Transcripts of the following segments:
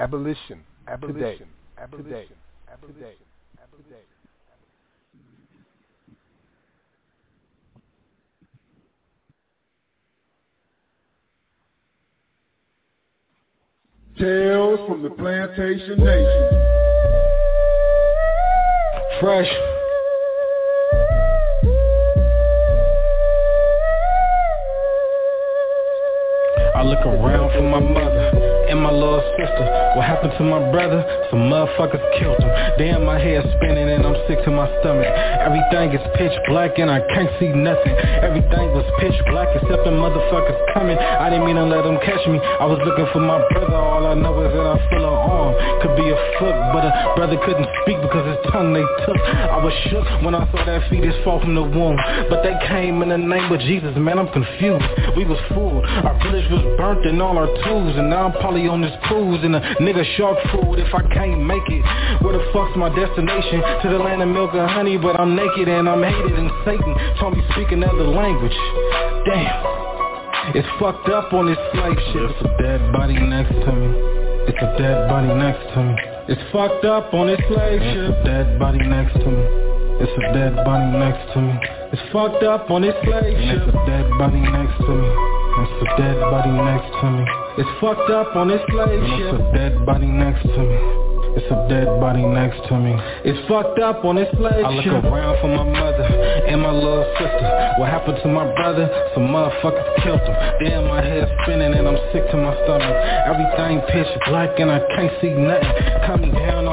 Abolition. Abolition. Today. Abolition. Today. Abolition. Today. Abolition. Tales from the Plantation Nation. Fresh. I look around for my mother and my little sister. What happened to my brother? Some motherfuckers killed him. Damn, my head spinning and I'm sick to my stomach. Everything is pitch black and I can't see nothing. Everything was pitch black except the motherfuckers coming. I didn't mean to let them catch me. I was looking for my brother. All I know is that I feel an arm. Could be a foot But a brother couldn't speak because his tongue they took. I was shook when I saw that fetus fall from the womb. But they came in the name of Jesus Man, I'm confused. We was fooled. Our village was burnt and all our tools And now I'm probably on this cruise and a nigga shark food if I can't make it. Where the fuck's my destination? To the land of milk and honey, but I'm naked and I'm hated and Satan told me speak another language. Damn. It's fucked up on this slave ship. It's a dead body next to me. It's a dead body next to me. It's fucked up on this slave ship. It's a dead body next to me. It's a dead body next to me. It's fucked up on this slave ship. It's a dead body next to me. It's a dead body next to me. It's fucked up on this slave ship. It's a dead body next to me. It's a dead body next to me. It's fucked up on this slave I look ship. around for my mother and my little sister. What happened to my brother? Some motherfuckers killed him. Damn, my head spinning and I'm sick to my stomach. Everything pitch black and I can't see nothing. Coming down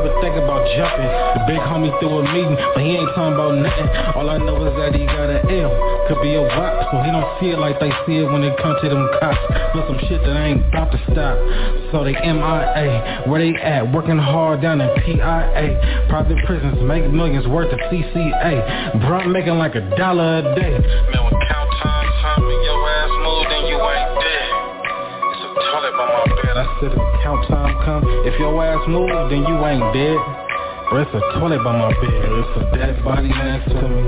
black think about jumping. The big homie threw a meeting, but he ain't talking about nothing. All I know is that he got an L. Could be a WAP, so he don't see it like they see it when it comes to them cops. But some shit that ain't about to stop. So they MIA, where they at? Working hard down in PIA. Private prisons make millions worth of CCA. I'm making like a dollar a day. Man, I said if count time come, if your ass move, then you ain't dead. Bro, it's a toilet by my bed. It's a dead body next to me.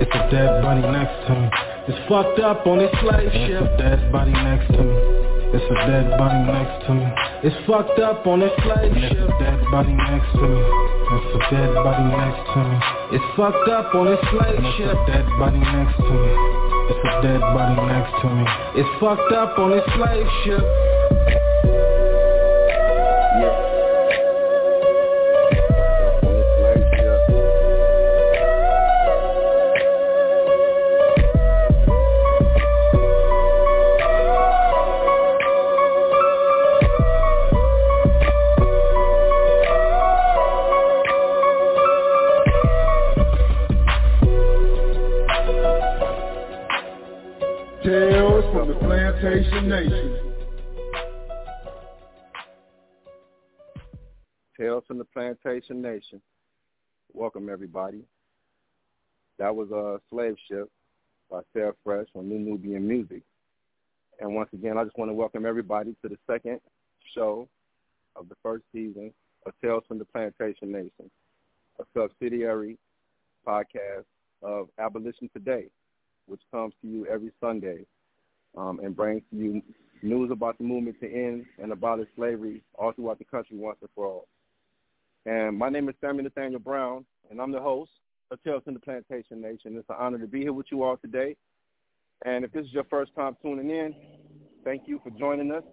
It's a dead body next to me. It's fucked up on this slave ship. It's a dead body next to me. It's a dead body next to me. It's fucked up on this slave ship. It's a dead body next to me. It's a dead body next to me. It's fucked up on this slave ship. It's a dead body next to me. It's a dead body next to me. It's fucked up on this slave ship. Plantation Nation. Welcome everybody. That was a slave ship by Sarah Fresh on New Nubian Music. And once again, I just want to welcome everybody to the second show of the first season of Tales from the Plantation Nation, a subsidiary podcast of Abolition Today, which comes to you every Sunday um, and brings to you news about the movement to end and abolish slavery all throughout the country once and for all. And my name is Samuel Nathaniel Brown, and I'm the host of Tales from the Plantation Nation. It's an honor to be here with you all today. And if this is your first time tuning in, thank you for joining us.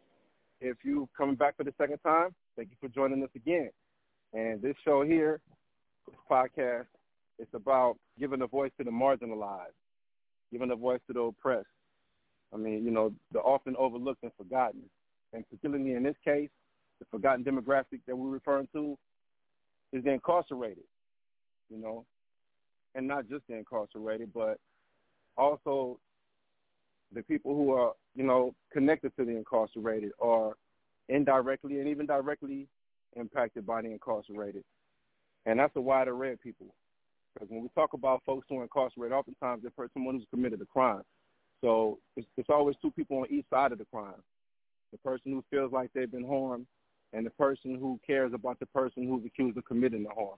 If you're coming back for the second time, thank you for joining us again. And this show here, this podcast, it's about giving a voice to the marginalized, giving a voice to the oppressed, I mean, you know, the often overlooked and forgotten. And particularly in this case, the forgotten demographic that we're referring to is the incarcerated, you know, and not just the incarcerated, but also the people who are, you know, connected to the incarcerated are indirectly and even directly impacted by the incarcerated. And that's a wide array of people. Because when we talk about folks who are incarcerated, oftentimes they're someone who's committed a crime. So it's, it's always two people on each side of the crime. The person who feels like they've been harmed and the person who cares about the person who's accused of committing the harm.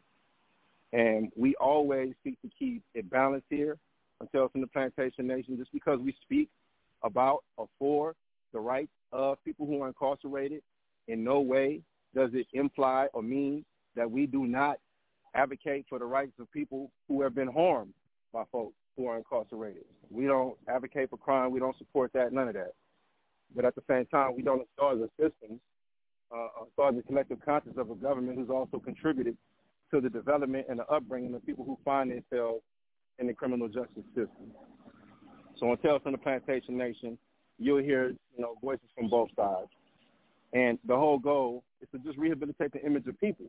And we always seek to keep it balanced here until from the Plantation Nation just because we speak about or for the rights of people who are incarcerated in no way does it imply or mean that we do not advocate for the rights of people who have been harmed by folks who are incarcerated. We don't advocate for crime. We don't support that, none of that. But at the same time, we don't install the systems, uh, install the collective conscience of a government who's also contributed to the development and the upbringing of people who find themselves in the criminal justice system. So on Tales from the Plantation Nation, you'll hear you know voices from both sides, and the whole goal is to just rehabilitate the image of people,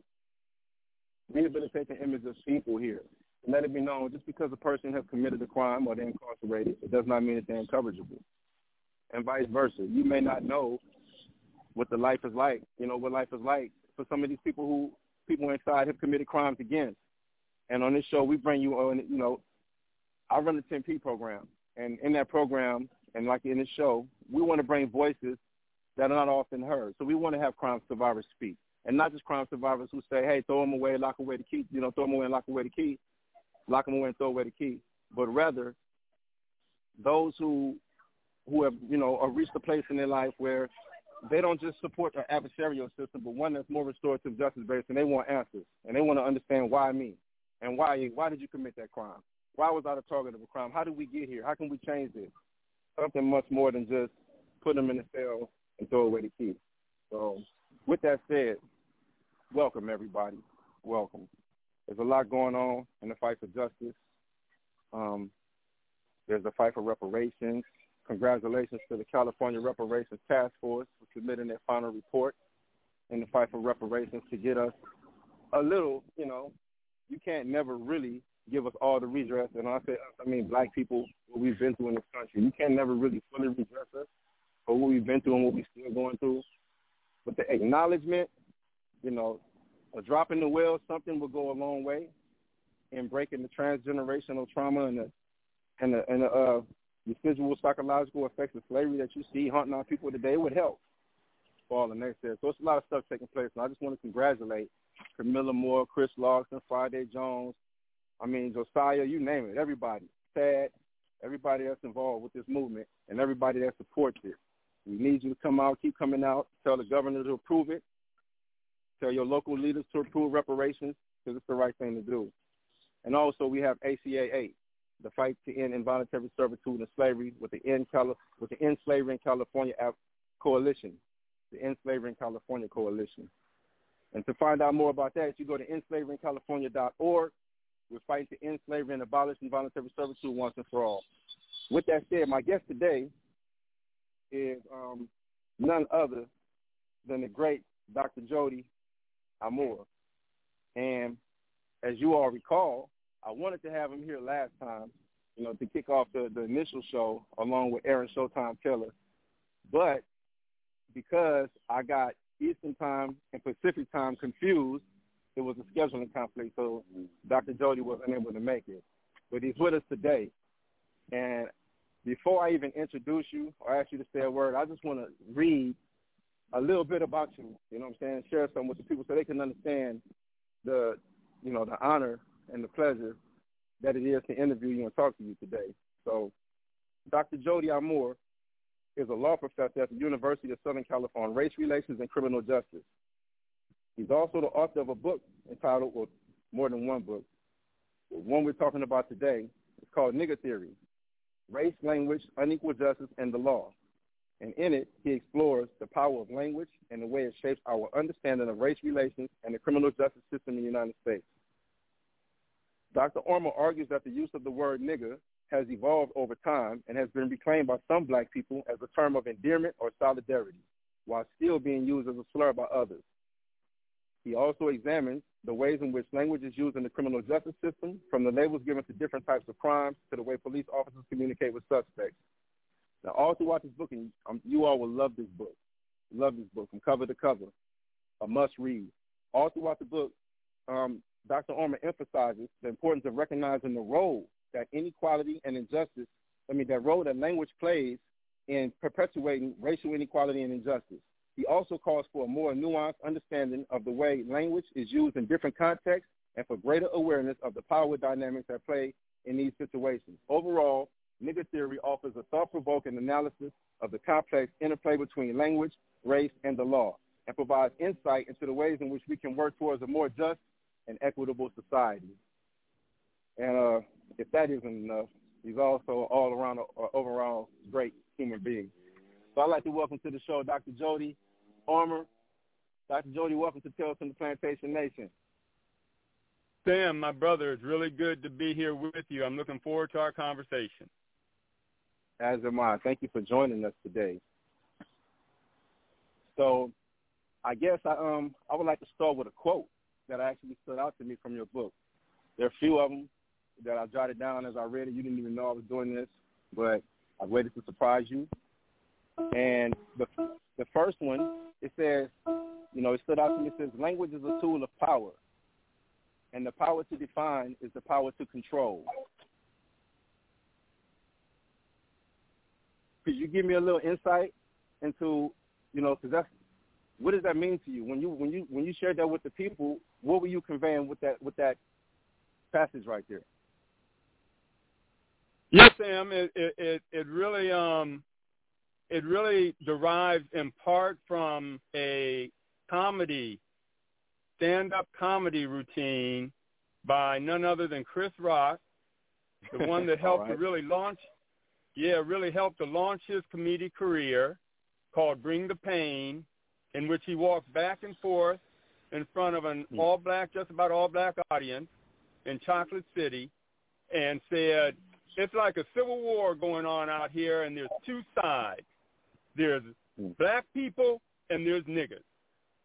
rehabilitate the image of people here, and let it be known just because a person has committed a crime or they're incarcerated, it does not mean that they're incorrigible, and vice versa. You may not know what the life is like, you know what life is like for some of these people who people inside have committed crimes against. And on this show, we bring you on, you know, I run the 10P program. And in that program, and like in this show, we want to bring voices that are not often heard. So we want to have crime survivors speak. And not just crime survivors who say, hey, throw them away, lock away the key, you know, throw them away and lock away the key, lock them away and throw away the key. But rather, those who who have, you know, reached a place in their life where they don't just support an adversarial system, but one that's more restorative justice based, and they want answers, and they want to understand why me, and why why did you commit that crime? Why was I the target of a crime? How did we get here? How can we change this? Something much more than just put them in the cell and throw away the key. So, with that said, welcome everybody. Welcome. There's a lot going on in the fight for justice. Um, there's a fight for reparations. Congratulations to the California Reparations Task Force for submitting their final report in the fight for reparations to get us a little, you know, you can't never really give us all the redress. And I say, I mean, black people, what we've been through in this country. You can't never really fully redress us for what we've been through and what we're still going through. But the acknowledgement, you know, a drop in the well, something will go a long way in breaking the transgenerational trauma and the and the and the uh, residual psychological effects of slavery that you see haunting our people today would help all the next day. So it's a lot of stuff taking place, and I just want to congratulate Kamilah Moore, Chris Lodgson, Friday Jones, I mean Josiah, you name it, everybody, Tad, everybody that's involved with this movement, and everybody that supports it. We need you to come out, keep coming out, tell the governor to approve it, tell your local leaders to approve reparations, because it's the right thing to do. And also we have ACA 8 the fight to end involuntary servitude and slavery with the End, Cali- with the End Slavery in California Coalition, the End Slavery in California Coalition. And to find out more about that, you go to endslaveryInCalifornia.org. We're fighting to end slavery and abolish involuntary servitude once and for all. With that said, my guest today is um, none other than the great Dr. Jody Armour. And as you all recall, I wanted to have him here last time, you know, to kick off the, the initial show along with Aaron Showtime Taylor. But because I got Eastern time and Pacific time confused, it was a scheduling conflict, so Dr. Jody wasn't able to make it. But he's with us today. And before I even introduce you or ask you to say a word, I just want to read a little bit about you, you know what I'm saying, share some with the people so they can understand the, you know, the honor and the pleasure that it is to interview you and talk to you today. So Dr. Jody Armour is a law professor at the University of Southern California, Race Relations and Criminal Justice. He's also the author of a book entitled, or more than one book. The one we're talking about today is called Nigger Theory, Race, Language, Unequal Justice, and the Law. And in it, he explores the power of language and the way it shapes our understanding of race relations and the criminal justice system in the United States. Dr. Armour argues that the use of the word nigger has evolved over time and has been reclaimed by some black people as a term of endearment or solidarity, while still being used as a slur by others. He also examines the ways in which language is used in the criminal justice system, from the labels given to different types of crimes to the way police officers communicate with suspects. Now, all throughout this book, and um, you all will love this book, love this book from cover to cover, a must read. All throughout the book, um, Dr. Armour emphasizes the importance of recognizing the role that inequality and injustice, I mean, that role that language plays in perpetuating racial inequality and injustice. He also calls for a more nuanced understanding of the way language is used in different contexts and for greater awareness of the power dynamics at play in these situations. Overall, nigger theory offers a thought-provoking analysis of the complex interplay between language, race, and the law, and provides insight into the ways in which we can work towards a more just and equitable society. And uh, if that isn't enough, he's also all around, uh, overall great human being. So I'd like to welcome to the show Dr. Jody Armour. Dr. Jody, welcome to Tales from the Plantation Nation. Sam, my brother, it's really good to be here with you. I'm looking forward to our conversation. As am I. Thank you for joining us today. So I guess I um I would like to start with a quote that actually stood out to me from your book. There are a few of them that I jotted down as I read it. You didn't even know I was doing this, but I waited to surprise you. And the the first one it says, you know, it stood out to me. It says, "Language is a tool of power, and the power to define is the power to control." Could you give me a little insight into, you know, because that's what does that mean to you when you when you when you shared that with the people? What were you conveying with that with that passage right there? Yes, Sam. It it it really um it really derives in part from a comedy stand-up comedy routine by none other than Chris Rock, the one that helped right. to really launch yeah, really helped to launch his comedic career called Bring the Pain in which he walked back and forth in front of an hmm. all-black, just about all-black audience in Chocolate City and said, it's like a civil war going on out here, and there's two sides. There's hmm. black people and there's niggas.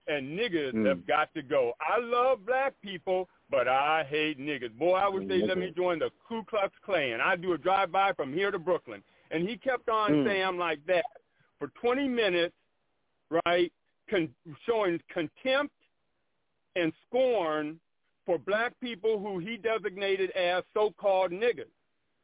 And niggas mm. have got to go. I love black people, but I hate niggas. Boy, I wish they let me join the Ku Klux Klan. I'd do a drive-by from here to Brooklyn. And he kept on mm. saying like that for 20 minutes, right? Con- showing contempt and scorn for black people who he designated as so-called niggers.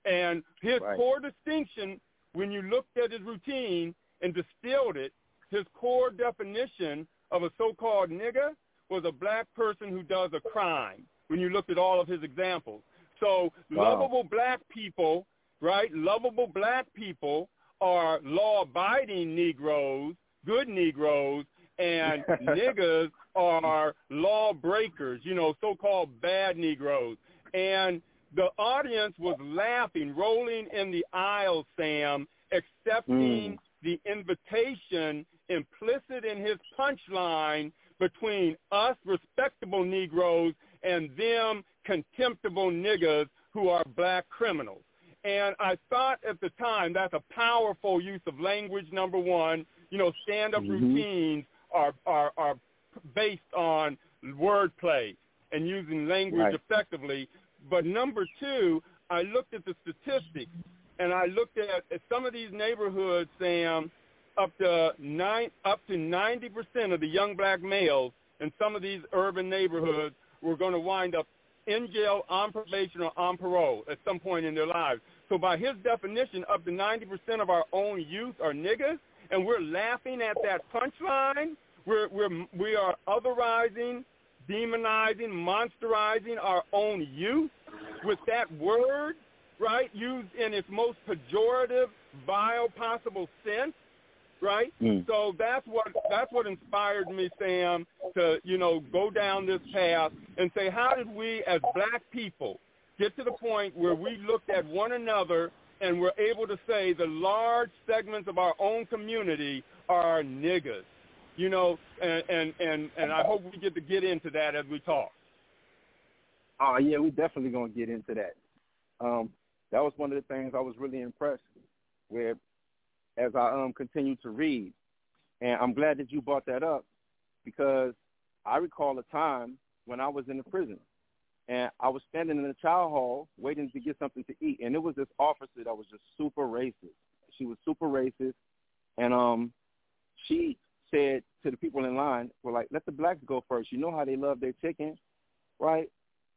And his right. core distinction, when you looked at his routine and distilled it, his core definition of a so-called nigger was a black person who does a crime when you looked at all of his examples. So wow. lovable black people, right, lovable black people are law-abiding Negroes, good Negroes, and niggas are lawbreakers, you know, so-called bad Negroes. And the audience was laughing, rolling in the aisle, Sam, accepting mm. the invitation implicit in his punchline between us respectable Negroes and them contemptible niggas who are black criminals. And I thought at the time that's a powerful use of language, number one. You know, stand-up mm-hmm. routines are are, are based on wordplay and using language right. effectively. But number two, I looked at the statistics and I looked at, at some of these neighborhoods, Sam, up to nine up to ninety percent of the young black males in some of these urban neighborhoods were going to wind up in jail, on probation, or on parole at some point in their lives. So by his definition, up to 90% of our own youth are niggas and we're laughing at that punchline. We're, we're, we are otherizing, demonizing, monsterizing our own youth with that word, right, used in its most pejorative, vile possible sense, right? Mm. So that's what that's what inspired me, Sam, to you know go down this path and say, how did we as black people get to the point where we looked at one another and we're able to say the large segments of our own community are niggas. You know, and and and, and I hope we get to get into that as we talk. Oh yeah, we're definitely gonna get into that. Um, that was one of the things I was really impressed with as I um continue to read, and I'm glad that you brought that up because I recall a time when I was in the prison and I was standing in the chow hall waiting to get something to eat, and it was this officer that was just super racist. She was super racist, and um, she said to the people in line, "Well, like let the blacks go first. You know how they love their chicken, right?"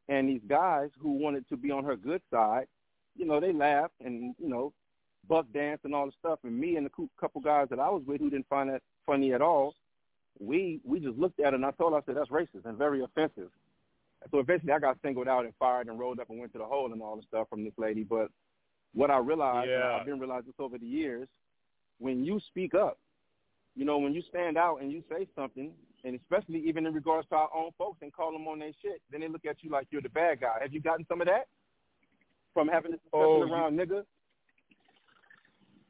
And these guys who wanted to be on her good side, you know, they laughed and you know, buck dance and all the stuff. And me and the couple guys that I was with who didn't find that funny at all, we we just looked at it and I told her, I said, "That's racist and very offensive." So eventually I got singled out and fired and rolled up and went to the hole and all the stuff from this lady. But what I realized, yeah. I've been realizing this over the years, when you speak up, you know, when you stand out and you say something, and especially even in regards to our own folks and call them on their shit. Then they look at you like you're the bad guy. Have you gotten some of that from having this discussion Oh, around nigga?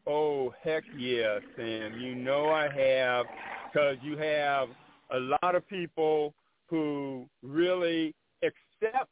Oh, heck yeah, Sam. You know I have, because you have a lot of people who really accept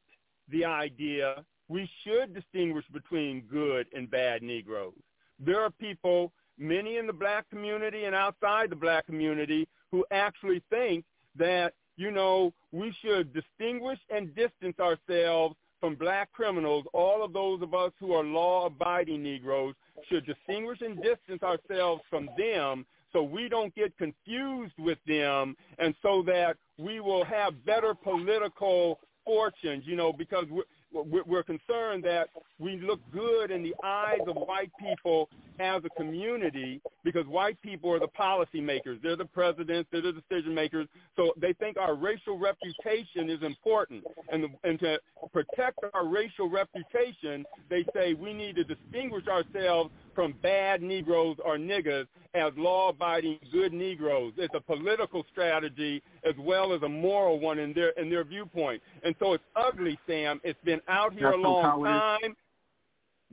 the idea we should distinguish between good and bad Negroes. There are people, many in the black community and outside the black community, who actually think that, you know, we should distinguish and distance ourselves from black criminals, all of those of us who are law-abiding Negroes should distinguish and distance ourselves from them so we don't get confused with them and so that we will have better political fortunes, you know, because we're, we're we're concerned that we look good in the eyes of white people as a community because white people are the policymakers. They're the presidents. They're the decision makers. So they think our racial reputation is important. And, and to protect our racial reputation, they say we need to distinguish ourselves from bad Negroes or niggas as law-abiding good Negroes. It's a political strategy as well as a moral one in their in their viewpoint. And so it's ugly, Sam. It's been out here That's a long cowardice. time.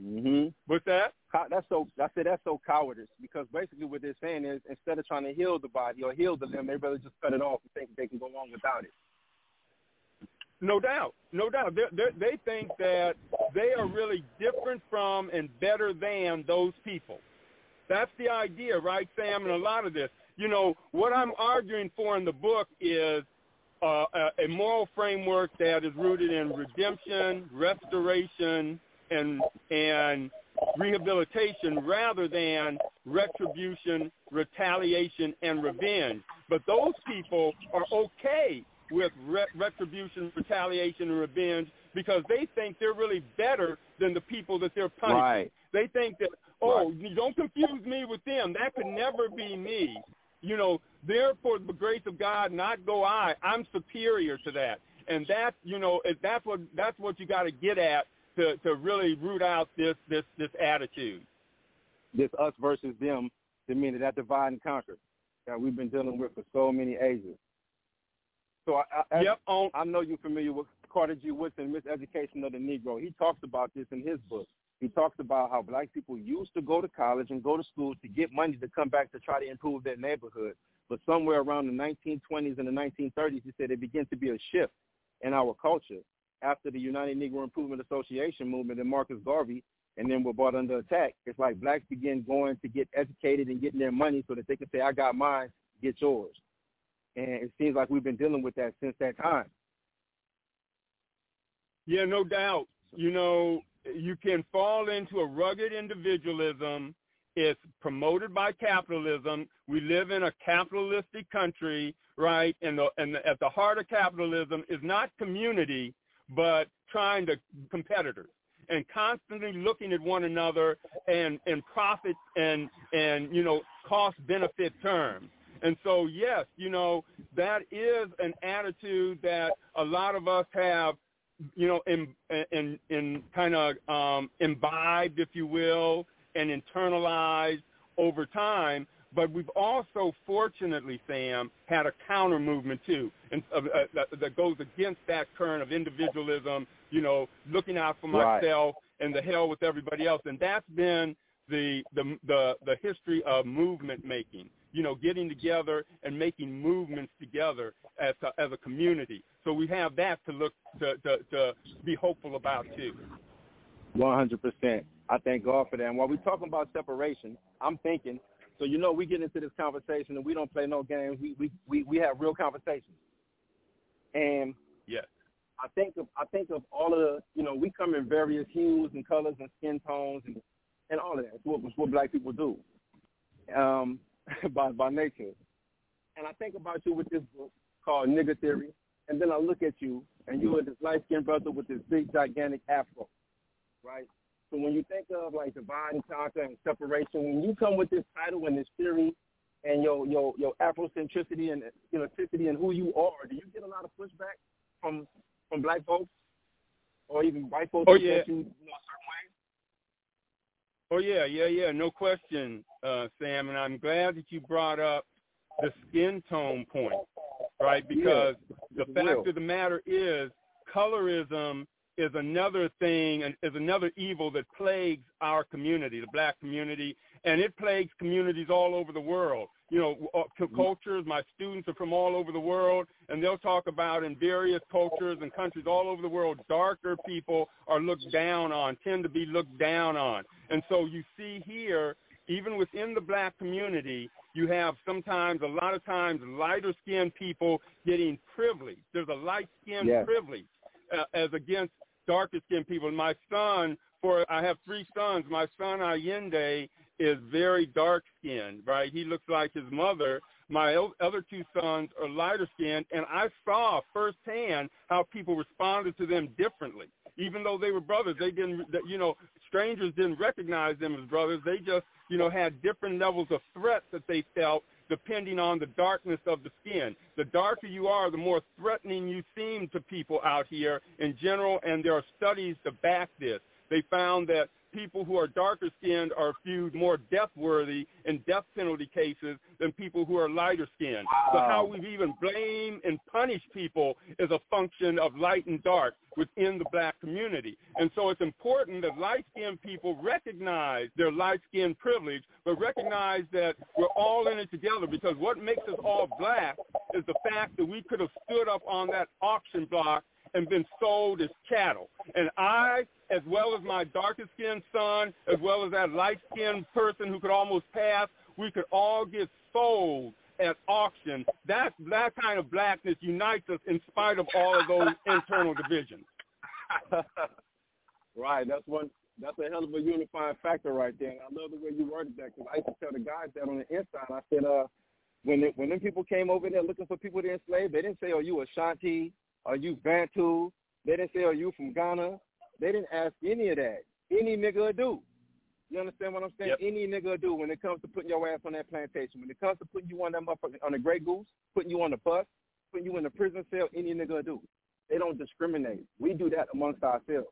Mm-hmm. What's that? That's so. I said that's so cowardice because basically what they're saying is instead of trying to heal the body or heal the limb, they rather just cut it off and think they can go on without it. No doubt, no doubt. They're, they're, they think that they are really different from and better than those people. That's the idea, right, Sam? And a lot of this, you know, what I'm arguing for in the book is uh, a, a moral framework that is rooted in redemption, restoration, and and rehabilitation rather than retribution, retaliation, and revenge. But those people are okay with re- retribution, retaliation, and revenge because they think they're really better than the people that they're punishing. Right. They think that, oh, you don't confuse me with them. That could never be me. You know, therefore, the grace of God, not go I. I'm superior to that, and that, you know, that's what that's what you got to get at to to really root out this this this attitude. This us versus them, the meaning that divide and conquer that we've been dealing with for so many ages. So I, I, Yep. On I know you're familiar with Carter G. Woodson, Miseducation of the Negro. He talks about this in his book. He talks about how black people used to go to college and go to school to get money to come back to try to improve their neighborhood. But somewhere around the 1920s and the 1930s, he said there began to be a shift in our culture after the United Negro Improvement Association movement and Marcus Garvey and then were brought under attack. It's like blacks began going to get educated and getting their money so that they can say, I got mine, get yours. And it seems like we've been dealing with that since that time. Yeah, no doubt. You know, you can fall into a rugged individualism. It's promoted by capitalism. We live in a capitalistic country, right? And, the, and the, at the heart of capitalism is not community, but trying to competitors and constantly looking at one another and, and profit and, and, you know, cost benefit terms. And so, yes, you know, that is an attitude that a lot of us have you know, in in in kind of um, imbibed, if you will, and internalized over time. But we've also, fortunately, Sam, had a counter movement too, and uh, uh, that, that goes against that current of individualism. You know, looking out for Right. myself and the hell with everybody else, and that's been the the the, the history of movement making. You know, getting together and making movements together as a, as a community. So we have that to look to, to, to be hopeful about too. One hundred percent. I thank God for that. And while we're talking about separation, I'm thinking. So you know, we get into this conversation and we don't play no games. We we we, we have real conversations. And Yes. I think of I think of all of the you know we come in various hues and colors and skin tones and and all of that. It's what, it's what black people do, um, by by nature. And I think about you with this book called Nigger Theory, and then I look at you and you're this light skinned brother with this big gigantic afro, right? So when you think of like divide and conquer and separation, when you come with this title and this theory and your your your Afrocentricity and you know and who you are, do you get a lot of pushback from from black folks or even white folks? Oh, yeah. you, you know, a certain way? Oh yeah, yeah, yeah, no question, uh, Sam. And I'm glad that you brought up the skin tone point right? Because yeah, the fact real. of the matter is, colorism is another thing and is another evil that plagues our community, the black community, and it plagues communities all over the world. You know, uh, to cultures. My students are from all over the world, and they'll talk about in various cultures and countries all over the world, darker people are looked down on, tend to be looked down on, and so you see here, even within the black community, you have sometimes, a lot of times, lighter skinned people getting privilege. There's a light skinned Yes. privilege uh, as against darker skinned people. And My son, for I have three sons. My son Allende is very dark skinned, right? He looks like his mother. My other two sons are lighter skinned, and I saw firsthand how people responded to them differently. Even though they were brothers, they didn't, you know, strangers didn't recognize them as brothers. They just, you know, had different levels of threat that they felt depending on the darkness of the skin. The darker you are, the more threatening you seem to people out here in general, and there are studies to back this. They found that people who are darker skinned are viewed more death worthy in death penalty cases than people who are lighter skinned. So how we even blame and punish people is a function of light and dark within the black community. And so it's important that light skinned people recognize their light skinned privilege, but recognize that we're all in it together because what makes us all black is the fact that we could have stood up on that auction block and been sold as cattle. And I, as well as my darkest skinned son, as well as that light skinned person who could almost pass, we could all get sold at auction. That that kind of blackness unites us in spite of all of those internal divisions. right. That's one. That's a hell of a unifying factor right there. And I love the way you worded that because I used to tell the guys that on the inside. I said, uh, when it, when them people came over there looking for people to enslave, they didn't say, "Are you Ashanti? Are you Bantu?" They didn't say, "Are you from Ghana?" They didn't ask any of that. Any nigga do. You understand what I'm saying? Yep. Any nigga do when it comes to putting your ass on that plantation. When it comes to putting you on that motherfucker on the Grey Goose, putting you on the bus, putting you in the prison cell, any nigga do. They don't discriminate. We do that amongst ourselves.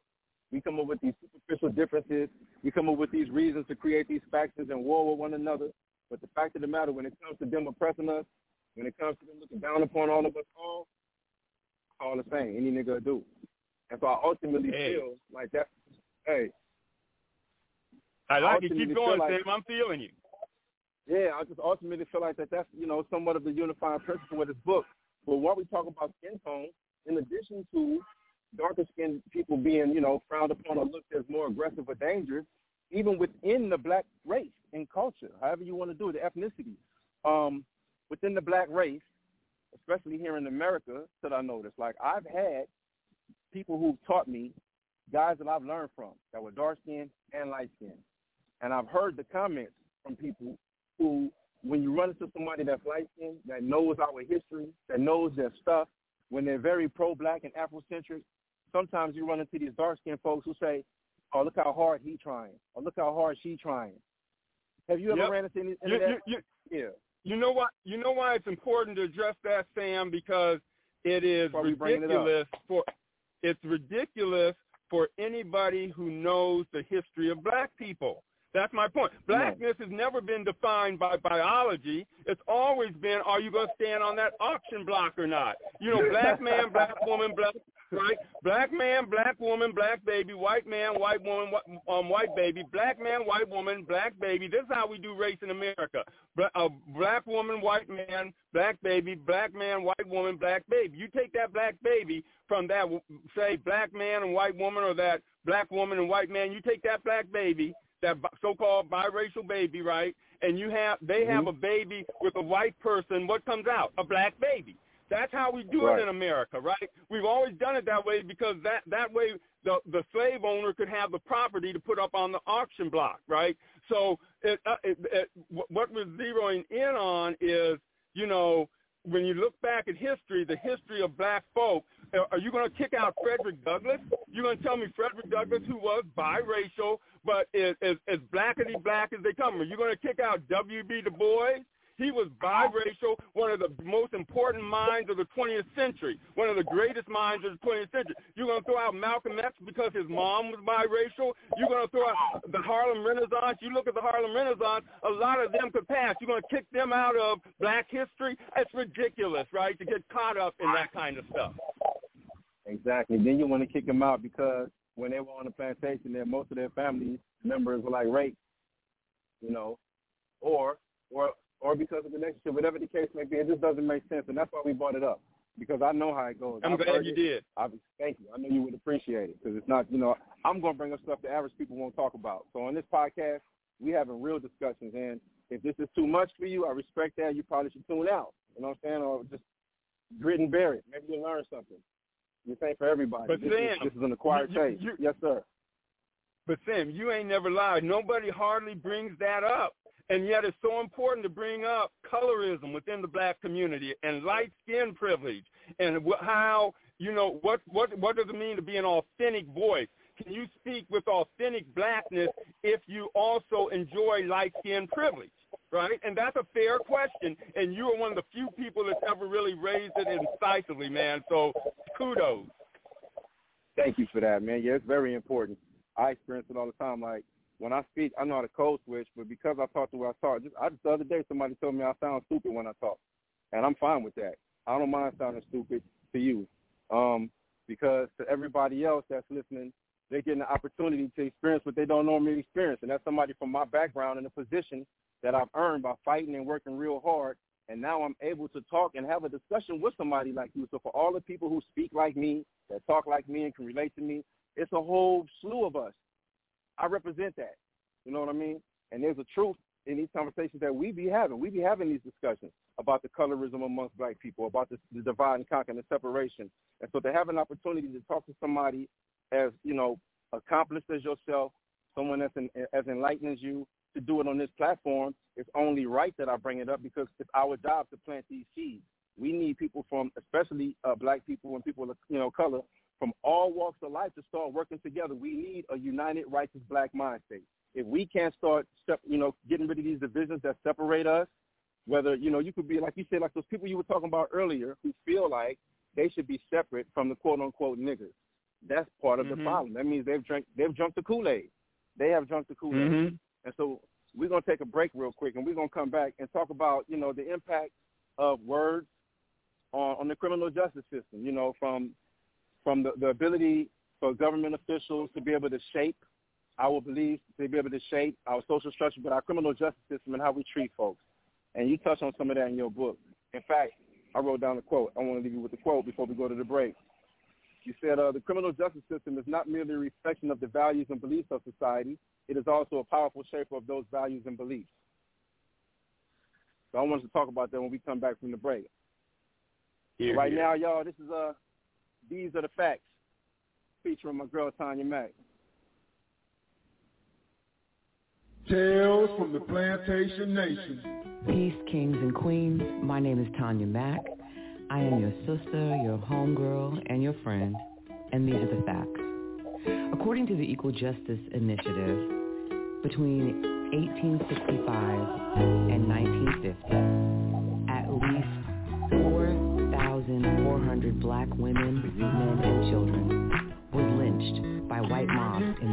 We come up with these superficial differences. We come up with these reasons to create these factions and war with one another. But the fact of the matter, when it comes to them oppressing us, when it comes to them looking down upon all of us all, all the same. Any nigga do. And so I ultimately Hey. feel like that. Hey, I like it. Keep going, like- Sam. I'm feeling you. yeah, I just ultimately feel like that that's, you know, somewhat of the unifying principle with this book. But while we talk about skin tone, in addition to darker skinned people being, you know, frowned upon or looked as more aggressive or dangerous, even within the black race and culture, however you want to do it, the ethnicity, um, within the black race, especially here in America, that I noticed, like I've had people who've taught me, guys that I've learned from that were dark skinned and light skinned. And I've heard the comments from people who, when you run into somebody that's light skinned, that knows our history, that knows their stuff, when they're very pro-black and Afrocentric, sometimes you run into these dark-skinned folks who say, "Oh, look how hard he trying," or "Look how hard she trying." Have you ever Yep. ran into any, any You, of that? you, you, yeah. you know what? You know why it's important to address that, Sam? Because it is Why bringing it ridiculous for it's ridiculous for anybody who knows the history of black people. That's my point. Blackness has never been defined by biology. It's always been, are you going to stand on that auction block or not? You know, black man, black woman, black right? Black man, black woman, black baby, white man, white woman, wh- um, white baby, black man, white woman, black baby. This is how we do race in America. Bla- uh, black woman, white man, black baby, black man, white woman, black baby. You take that black baby from that, say, black man and white woman or that black woman and white man, you take that black baby, that so-called biracial baby, right? And you have, they have a baby with a white person. What comes out? A black baby. That's how we do Right. it in America, right? We've always done it that way because that that way the the slave owner could have the property to put up on the auction block, right? So it, uh, it, it, what we're zeroing in on is, you know, when you look back at history, the history of black folk, Uh, are you going to kick out Frederick Douglass? You're going to tell me Frederick Douglass, who was biracial but is as, black as blackety black as they come, are you going to kick out W.B. Du Bois? He was biracial, one of the most important minds of the 20th century, one of the greatest minds of the 20th century. You're going to throw out Malcolm X because his mom was biracial. You're going to throw out the Harlem Renaissance. You look at the Harlem Renaissance, a lot of them could pass. You're going to kick them out of black history? It's ridiculous, right, to get caught up in that kind of stuff. Exactly. Then you want to kick them out because when they were on the plantation, there most of their family members were like raped, you know, or or or because of the relationship, whatever the case may be. It just doesn't make sense, and that's why we brought it up because I know how it goes. I'm I've glad you it. did. I, thank you. I know you would appreciate it because it's not, you know, I'm going to bring up stuff the average people won't talk about. So on this podcast, we having real discussions, and if this is too much for you, I respect that. You probably should tune out. You know what I'm saying? Or just grit and bear it. Maybe you'll learn something. This ain't for everybody. But this, Sam, is, this is an acquired you, taste. You, yes, sir. But Sam, you ain't never lied. Nobody hardly brings that up. And yet it's so important to bring up colorism within the black community and light skin privilege and how, you know, what, what, what does it mean to be an authentic voice? Can you speak with authentic blackness if you also enjoy light skin privilege? Right? And that's a fair question. And you are one of the few people that's ever really raised it incisively, man. So kudos. Thank you for that, man. Yeah, it's very important. I experience it all the time. Like when I speak, I know how to code switch, but because I talk the way I talk, just, I just the other day somebody told me I sound stupid when I talk, and I'm fine with that. I don't mind sounding stupid to you, um, because to everybody else that's listening, they're getting the opportunity to experience what they don't normally experience, and that's somebody from my background in a position that I've earned by fighting and working real hard, and now I'm able to talk and have a discussion with somebody like you. So for all the people who speak like me, that talk like me and can relate to me, it's a whole slew of us I represent that. You know what I mean? And there's a truth in these conversations that we be having. We be having these discussions about the colorism amongst black people, about the, the divide and conquer and the separation. And so to have an opportunity to talk to somebody as, you know, accomplished as yourself, someone that's in, as enlightened as you, to do it on this platform, it's only right that I bring it up because it's our job to plant these seeds. We need people from, especially uh, black people and people of you know color, from all walks of life to start working together. We need a united, righteous black mind state. If we can't start, you know, getting rid of these divisions that separate us, whether, you know, you could be, like you said, like those people you were talking about earlier who feel like they should be separate from the quote-unquote niggers. That's part of mm-hmm. the problem. That means they've drank, they've drunk the Kool-Aid. They have drunk the Kool-Aid. Mm-hmm. And so we're going to take a break real quick, and we're going to come back and talk about, you know, the impact of words on, on the criminal justice system, you know, from from the, the ability for government officials to be able to shape our beliefs, to be able to shape our social structure, but our criminal justice system and how we treat folks. And you touched on some of that in your book. In fact, I wrote down a quote. I want to leave you with the quote before we go to the break. You said, uh, the criminal justice system is not merely a reflection of the values and beliefs of society. It is also a powerful shaper of those values and beliefs. So I want to talk about that when we come back from the break. Here, right here. now, y'all, this is uh, these are the facts, featuring my girl Tanya Mack. Tales from the Plantation Nation. Peace, kings and queens. My name is Tanya Mack. I am your sister, your homegirl, and your friend, and these are the facts. According to the Equal Justice Initiative, between 1865 and 1950,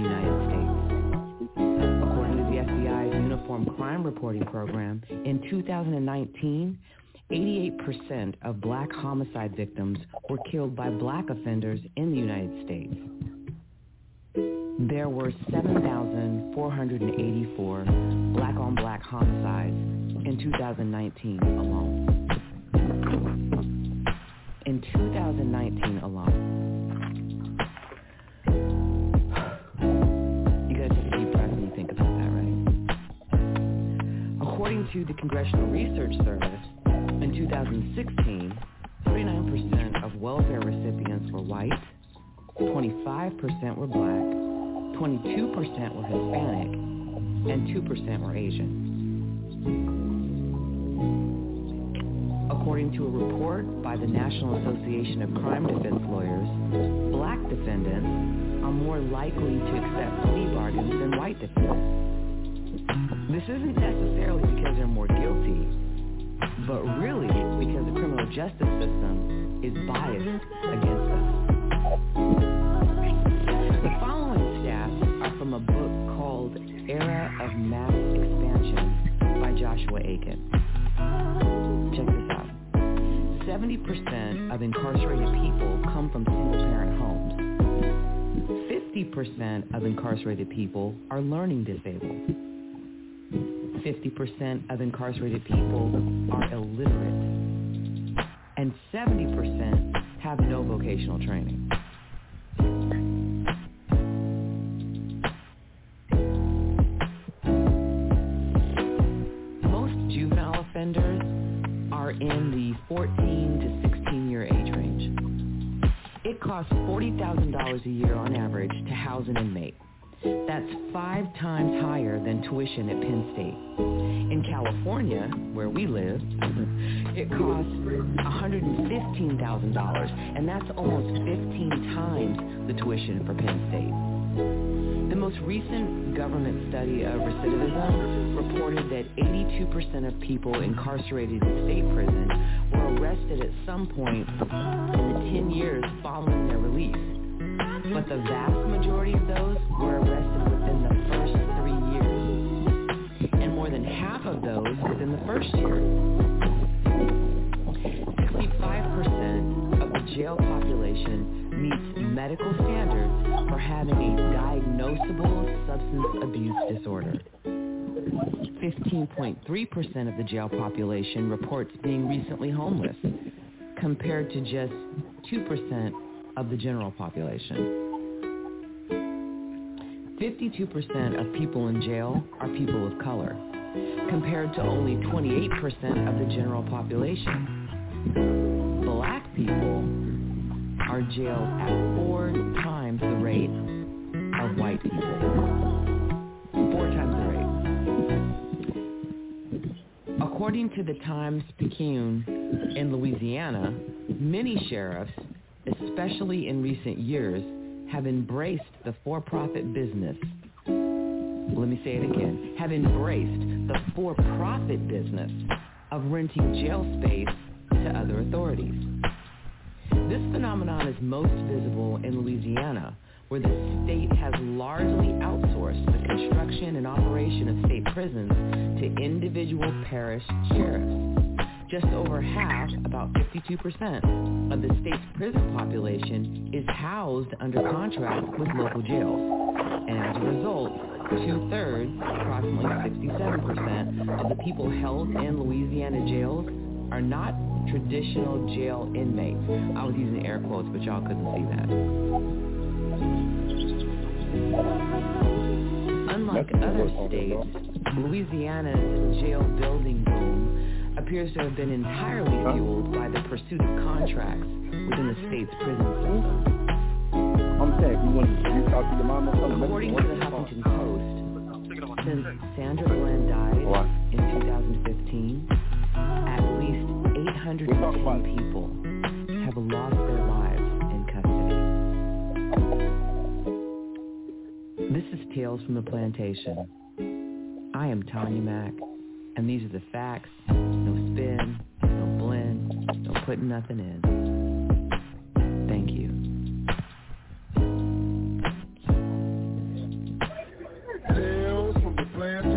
United States. According to the FBI's Uniform Crime Reporting Program, in 2019, 88% of black homicide victims were killed by black offenders in the United States. There were 7,484 black-on-black homicides in 2019 alone. In 2019 alone, to the Congressional Research Service, in 2016, 39% of welfare recipients were white, 25% were black, 22% were Hispanic, and 2% were Asian. According to a report by the National Association of Crime Defense Lawyers, black defendants are more likely to accept plea bargains than white defendants. This isn't necessarily because they're more guilty, But really, because the criminal justice system is biased against us. The following stats are from a book called Era of Mass Expansion by Joshua Aiken. Check this out. 70% of incarcerated people come from single-parent homes. 50% of incarcerated people are learning disabled. 50% of incarcerated people are illiterate. And 70% have no vocational training. Most juvenile offenders are in the 14 to 16 year age range. It costs $40,000 a year on average to house an inmate. That's five times higher than tuition at Penn State. In California, where we live, it costs $115,000, and that's almost 15 times the tuition for Penn State. The most recent government study of recidivism reported that 82% of people incarcerated in state prison were arrested at some point in the 10 years following their release but the vast majority of those were arrested within the first three years, and more than half of those within the first year. 65% of the jail population meets medical standards for having a diagnosable substance abuse disorder. 15.3% of the jail population reports being recently homeless, compared to just 2% of the general population. 52% of people in jail are people of color, compared to only 28% of the general population. Black people are jailed at four times the rate of white people. Four times the rate. According to the Times-Picayune in Louisiana, many sheriffs especially in recent years, have embraced the for-profit business. Let me say it again. Have embraced the for-profit business of renting jail space to other authorities. This phenomenon is most visible in Louisiana, where the state has largely outsourced the construction and operation of state prisons to individual parish sheriffs. Just over half, about 52%, of the state's prison population is housed under contract with local jails. And as a result, two-thirds, approximately 67%, of the people held in Louisiana jails are not traditional jail inmates. I was using air quotes, but y'all couldn't see that. Unlike other states, Louisiana's jail building boom appears to have been entirely fueled by the pursuit of contracts within the state's prison system. I'm saying, you want to talk to your mom or something? According to the Huffington Post, since Sandra Bland died what? in 2015, at least 810 people have lost their lives in custody. This is Tales from the Plantation. I am Tanya Mack. And these are the facts. No spin, no blend, no putting nothing in. Thank you. Tales from the Plantation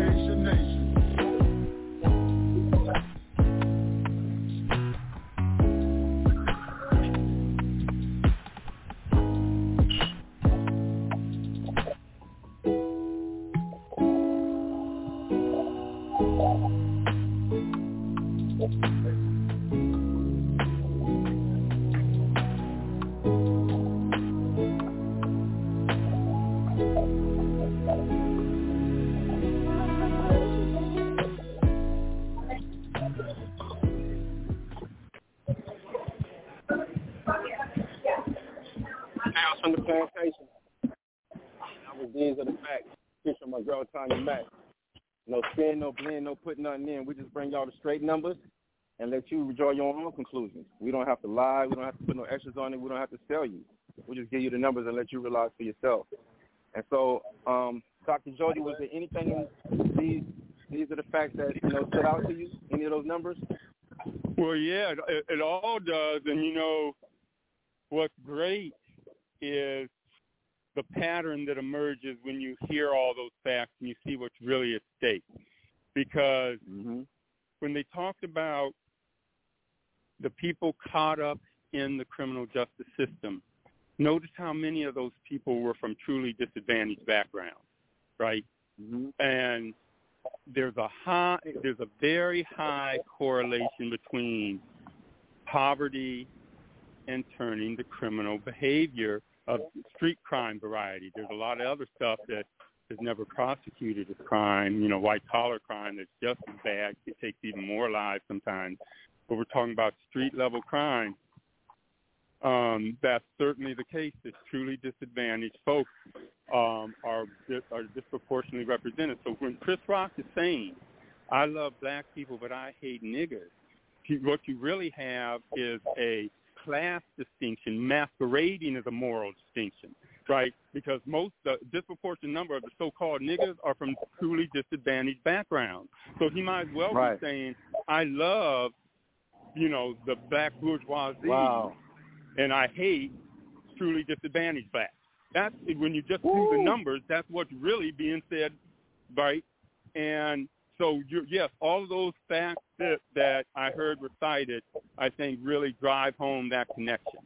no spin, no blend, no putting nothing in. We just bring y'all the straight numbers and let you draw your own conclusions. We don't have to lie. We don't have to put no extras on it. We don't have to sell you. We just give you the numbers and let you realize for yourself. And so, um, Dr. Jody, was there anything these These are the facts that you know stood out to you. Any of those numbers? Well, yeah, it, it all does, and you know what's great is the pattern that emerges when you hear all those facts and you see what's really at stake. Because mm-hmm. when they talked about the people caught up in the criminal justice system, notice how many of those people were from truly disadvantaged backgrounds, right? Mm-hmm. And there's a high, there's a very high correlation between poverty and turning to criminal behavior of street crime variety. There's a lot of other stuff that is never prosecuted as crime, you know, white collar crime that's just as bad. It takes even more lives sometimes. But we're talking about street level crime. Um, that's certainly the case. That truly disadvantaged folks um, are are disproportionately represented. So when Chris Rock is saying, "I love black people, but I hate niggers," what you really have is a class distinction masquerading as a moral distinction, right? Because most, the disproportionate number of the so-called niggas are from truly disadvantaged backgrounds. So he might as well right. be saying, I love, you know, the black bourgeoisie, wow. and I hate truly disadvantaged blacks. That's when you just Woo. do the numbers. That's what's really being said, right? And so you, yes, all of those facts that, that I heard recited, I think really drive home that connection.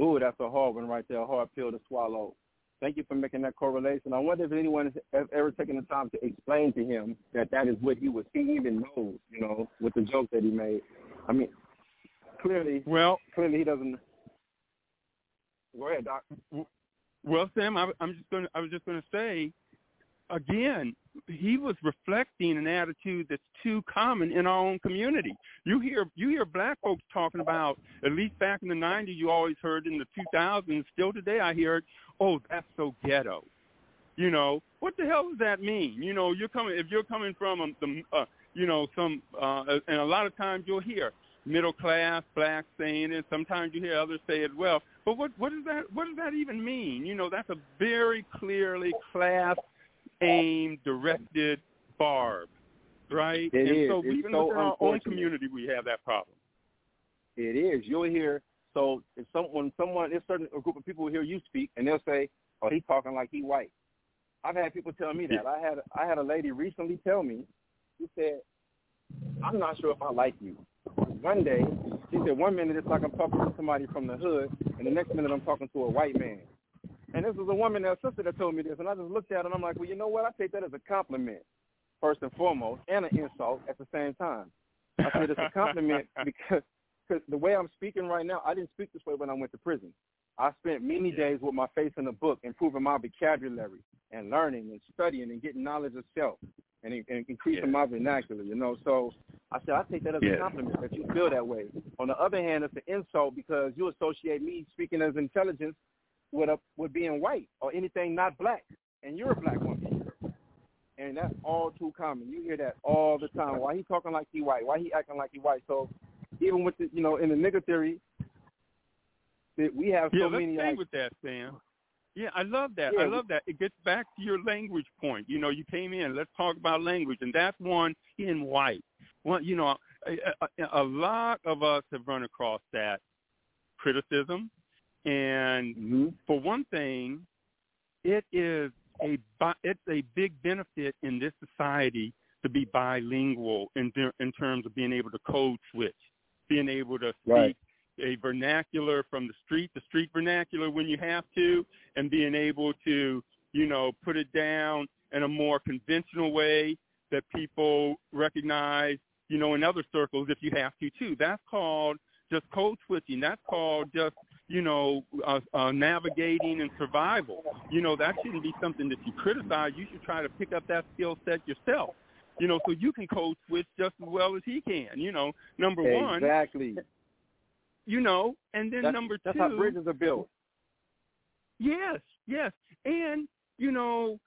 Ooh, that's a hard one right there, a hard pill to swallow. Thank you for making that correlation. I wonder if anyone has ever taken the time to explain to him that that is what he was. He even knows, you know, with the joke that he made. I mean, clearly, well, clearly he doesn't. Go ahead, Doc. Well, Sam, I, I'm just going. I was just going to say, again, he was reflecting an attitude that's too common in our own community. You hear you hear black folks talking about at least back in the '90s. You always heard in the 2000s. Still today, I hear. Oh, that's so ghetto. You know what the hell does that mean? You know, you're coming if you're coming from a, the uh, you know some uh, and a lot of times you'll hear middle class black saying it. Sometimes you hear others say it well. But what what does that what does that even mean? You know, that's a very clearly class aimed, directed barb, right? It and is. so it's even so within our own community, we have that problem. It is. You'll hear so if someone someone there's certain a group of people hear you speak and they'll say, "Oh, he's talking like he white." I've had people tell me that. I had I had a lady recently tell me, she said, "I'm not sure if I like you." One day, she said, "One minute it's like I'm talking to somebody from the hood, and the next minute I'm talking to a white man." And this was a woman, a sister that told me this, and I just looked at it and I'm like, well, you know what? I take that as a compliment, first and foremost, and an insult at the same time. I said it's a compliment because cause the way I'm speaking right now, I didn't speak this way when I went to prison. I spent many days with my face in a book, improving my vocabulary and learning and studying and getting knowledge of self and, and increasing my vernacular, you know. So I said, I take that as a compliment that you feel that way. On the other hand, it's an insult because you associate me speaking as intelligence with a with being white or anything not black, and you're a black woman. And that's all too common. You hear that all the time. Why he talking like he white? Why he acting like he white? So even with the you know in the nigger theory, that we have so yeah, let's many. stay like, with that, Sam. Yeah, I love that. Yeah. I love that. It gets back to your language point. You know, you came in. Let's talk about language, and that's one in white. Well, you know, a, a, a lot of us have run across that criticism, and mm-hmm. for one thing, it is a bi- it's a big benefit in this society to be bilingual in in terms of being able to code switch, being able to speak Right. a vernacular from the street, the street vernacular when you have to, and being able to you know put it down in a more conventional way that people recognize, you know, in other circles if you have to too. That's called just code switching. That's called just you know, uh, uh, navigating and survival. You know, that shouldn't be something that you criticize. You should try to pick up that skill set yourself. You know, so you can code switch just as well as he can. You know, number one, exactly. you know, and then That's, number that's two, how bridges are built. Yes, yes, and you know,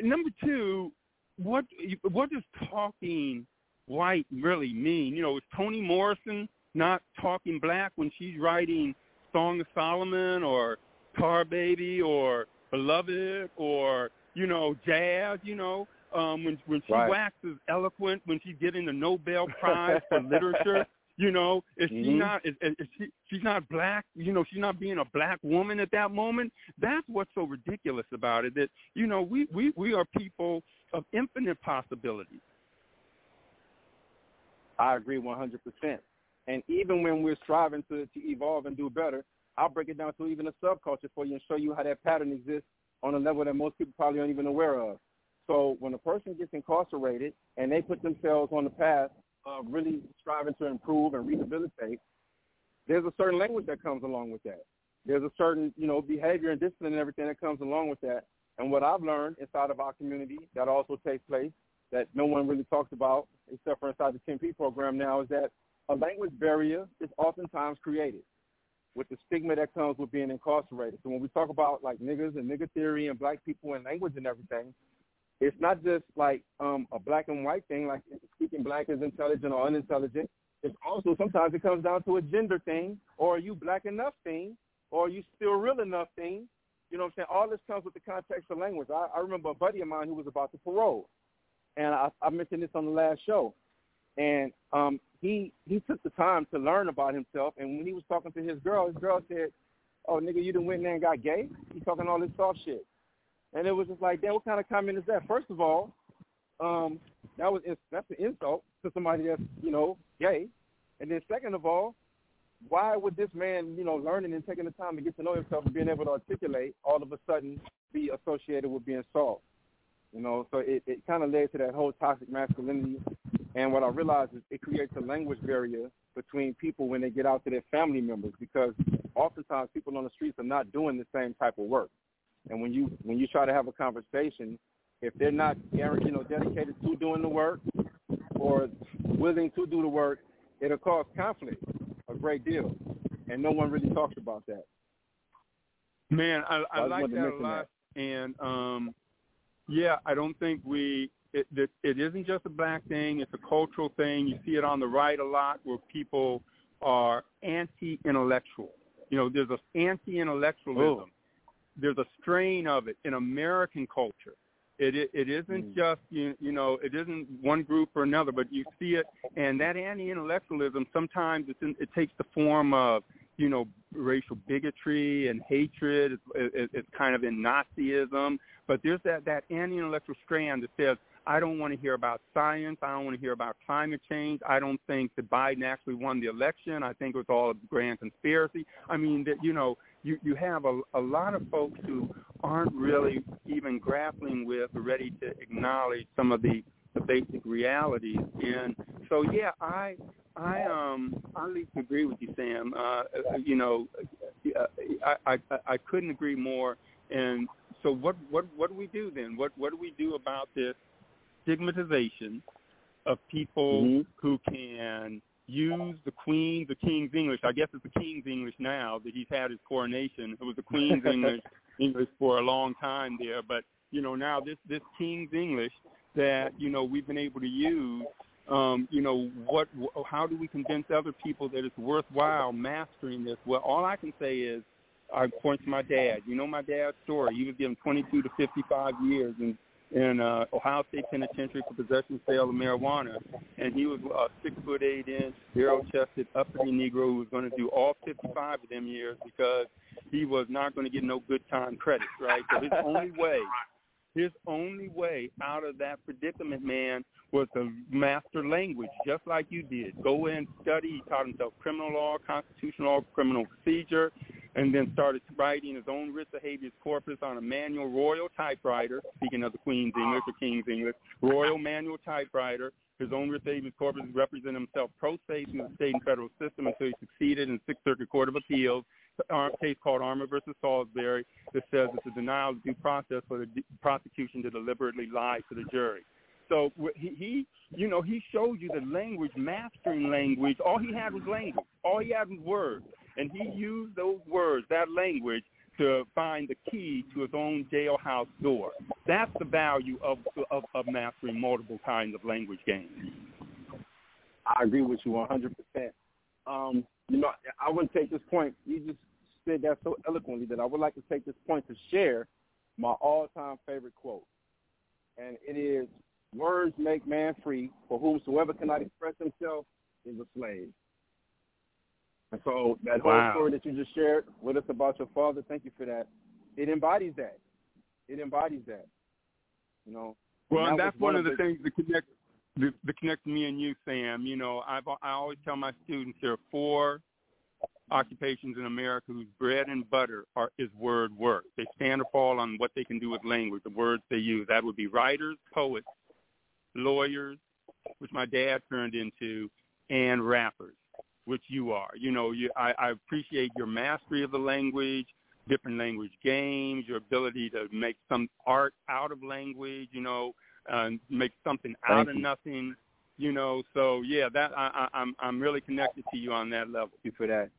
number two, what what does talking white really mean? You know, is Toni Morrison not talking black when she's writing Song of Solomon or Tar Baby or Beloved or you know jazz? You know, um, when when she Right. waxes eloquent, when she's getting the Nobel Prize for literature. You know, is she Mhm. not? Is, is she? She's not black. You know, she's not being a black woman at that moment. That's what's so ridiculous about it. That you know, we we we are people of infinite possibilities. I agree 100%. And even when we're striving to, to evolve and do better, I'll break it down to even a subculture for you and show you how that pattern exists on a level that most people probably aren't even aware of. So when a person gets incarcerated and they put themselves on the path of really striving to improve and rehabilitate, there's a certain language that comes along with that. There's a certain, you know, behavior and discipline and everything that comes along with that. And what I've learned inside of our community that also takes place that no one really talks about, except for inside the 10P program now, is that a language barrier is oftentimes created with the stigma that comes with being incarcerated. So when we talk about like niggers and nigger theory and black people and language and everything, it's not just like um, a black and white thing, like speaking black is intelligent or unintelligent. It's also sometimes it comes down to a gender thing, or are you black enough thing, or are you still real enough thing. You know what I'm saying? All this comes with the context of language. I, I remember a buddy of mine who was about to parole, and I, I mentioned this on the last show. And um, he he took the time to learn about himself. And when he was talking to his girl, his girl said, "Oh, nigga, you done went in there and got gay? You talking all this soft shit?" And it was just like, damn, what kind of comment is that? First of all, um, that was that's an insult to somebody that's you know gay. And then second of all, why would this man, you know, learning and taking the time to get to know himself and being able to articulate all of a sudden be associated with being soft? You know, so it, it kind of led to that whole toxic masculinity. And what I realized is it creates a language barrier between people when they get out to their family members because oftentimes people on the streets are not doing the same type of work. And when you when you try to have a conversation, if they're not you know dedicated to doing the work or willing to do the work, it'll cause conflict a great deal, and no one really talks about that. Man, I, I, I just like that a lot. And um, yeah, I don't think we. It, it, it isn't just a black thing; it's a cultural thing. You see it on the right a lot, where people are anti-intellectual. You know, there's a anti-intellectualism. Oh. There's a strain of it in American culture. It it, it isn't Mm. just you, you know it isn't one group or another, but you see it, and that anti-intellectualism sometimes it's in, it takes the form of you know racial bigotry and hatred. It's, it, it's kind of in Nazism, but there's that that anti-intellectual strand that says I don't want to hear about science. I don't want to hear about climate change. I don't think that Biden actually won the election. I think it was all a grand conspiracy. I mean, that you know, you you have a, a lot of folks who aren't really even grappling with or ready to acknowledge some of the the basic realities. And so, yeah, I I um I at least agree with you, Sam. Uh, you know, uh, I, I I couldn't agree more. And so, what what what do we do then? What what do we do about this stigmatization of people Mhm. who can use the Queen's, the King's English. I guess it's the King's English now that he's had his coronation. It was the Queen's English English for a long time there, but you know now this this King's English that you know we've been able to use. Um, you know what? How do we convince other people that it's worthwhile mastering this? Well, all I can say is I point to my dad. You know my dad's story. He was given 22 to 55 years in in uh, Ohio State Penitentiary for possession sale of marijuana, and he was a six foot eight inch, barrel chested, uppity Negro who was going to do all 55 of them years because he was not going to get no good time credits, right? So his only way, his only way out of that predicament, man, was to master language, just like you did. Go in, study. He taught himself criminal law, constitutional law, criminal procedure, and then started writing his own writs of habeas corpus on a manual royal typewriter, speaking of the Queen's English or King's English, royal manual typewriter. His own writs of habeas corpus represented himself pro se through the state and federal system until he succeeded in Sixth Circuit Court of Appeals, a case called Armour versus Salisbury that says it's a denial of due process for the prosecution to deliberately lie to the jury. So he, he, you know, he showed you the language, mastering language. All he had was language. All he had was words, and he used those words, that language, to find the key to his own jailhouse door. That's the value of of, of mastering multiple kinds of language games. I agree with you 100%. Um, you know, I would take this point. You just said that so eloquently that I would like to take this point to share my all-time favorite quote. and it is words make man free. For whomsoever cannot express himself is a slave. And so that whole wow. story that you just shared with us about your father, thank you for that. It embodies that. It embodies that. You know. Well, and, and that's one, one of the, the things that connect that, that connect me and you, Sam. You know, I've I always tell my students there are four occupations in America whose bread and butter are is word work. They stand or fall on what they can do with language, the words they use. That would be writers, poets, lawyers, which my dad turned into, and rappers, which you are. You know, you, I, I appreciate your mastery of the language, different language games, your ability to make some art out of language. You know, uh, make something out of nothing. You know, so yeah, that I, I, I'm I'm really connected to you on that level. Thank you for that.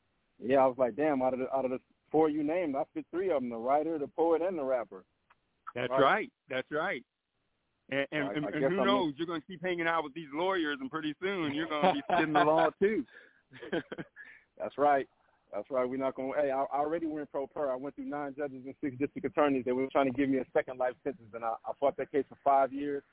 Yeah, I was like, damn, out of the out of the four you named, I fit three of them: the writer, the poet, and the rapper. That's right. right. That's right. And, and, I, and, I and who I'm knows? You're going to keep hanging out with these lawyers, and pretty soon you're going to be spitting the law too. That's right. That's right. We're not going. to Hey, I, I already went pro per. I went through nine judges and six district attorneys. They were trying to give me a second life sentence, and I, I fought that case for five years.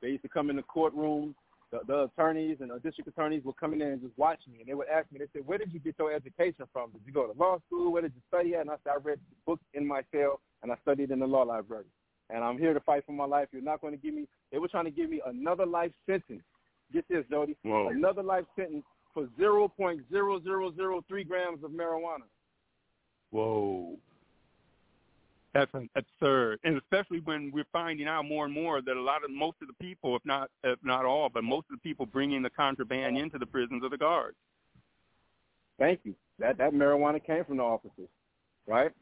They used to come in the courtroom. The, the attorneys and the district attorneys would come in there and just watch me, and they would ask me. They said, "Where did you get your education from? Did you go to law school? Where did you study at?" And I said, "I read books in my cell, and I studied in the law library." And I'm here to fight for my life. You're not going to give me. They were trying to give me another life sentence. Get this, Jody. Whoa. Another life sentence for 0.0003 grams of marijuana. Whoa. That's absurd, and especially when we're finding out more and more that a lot of most of the people, if not if not all, but most of the people bringing the contraband into the prisons are the guards. Thank you. That that marijuana came from the officers, right?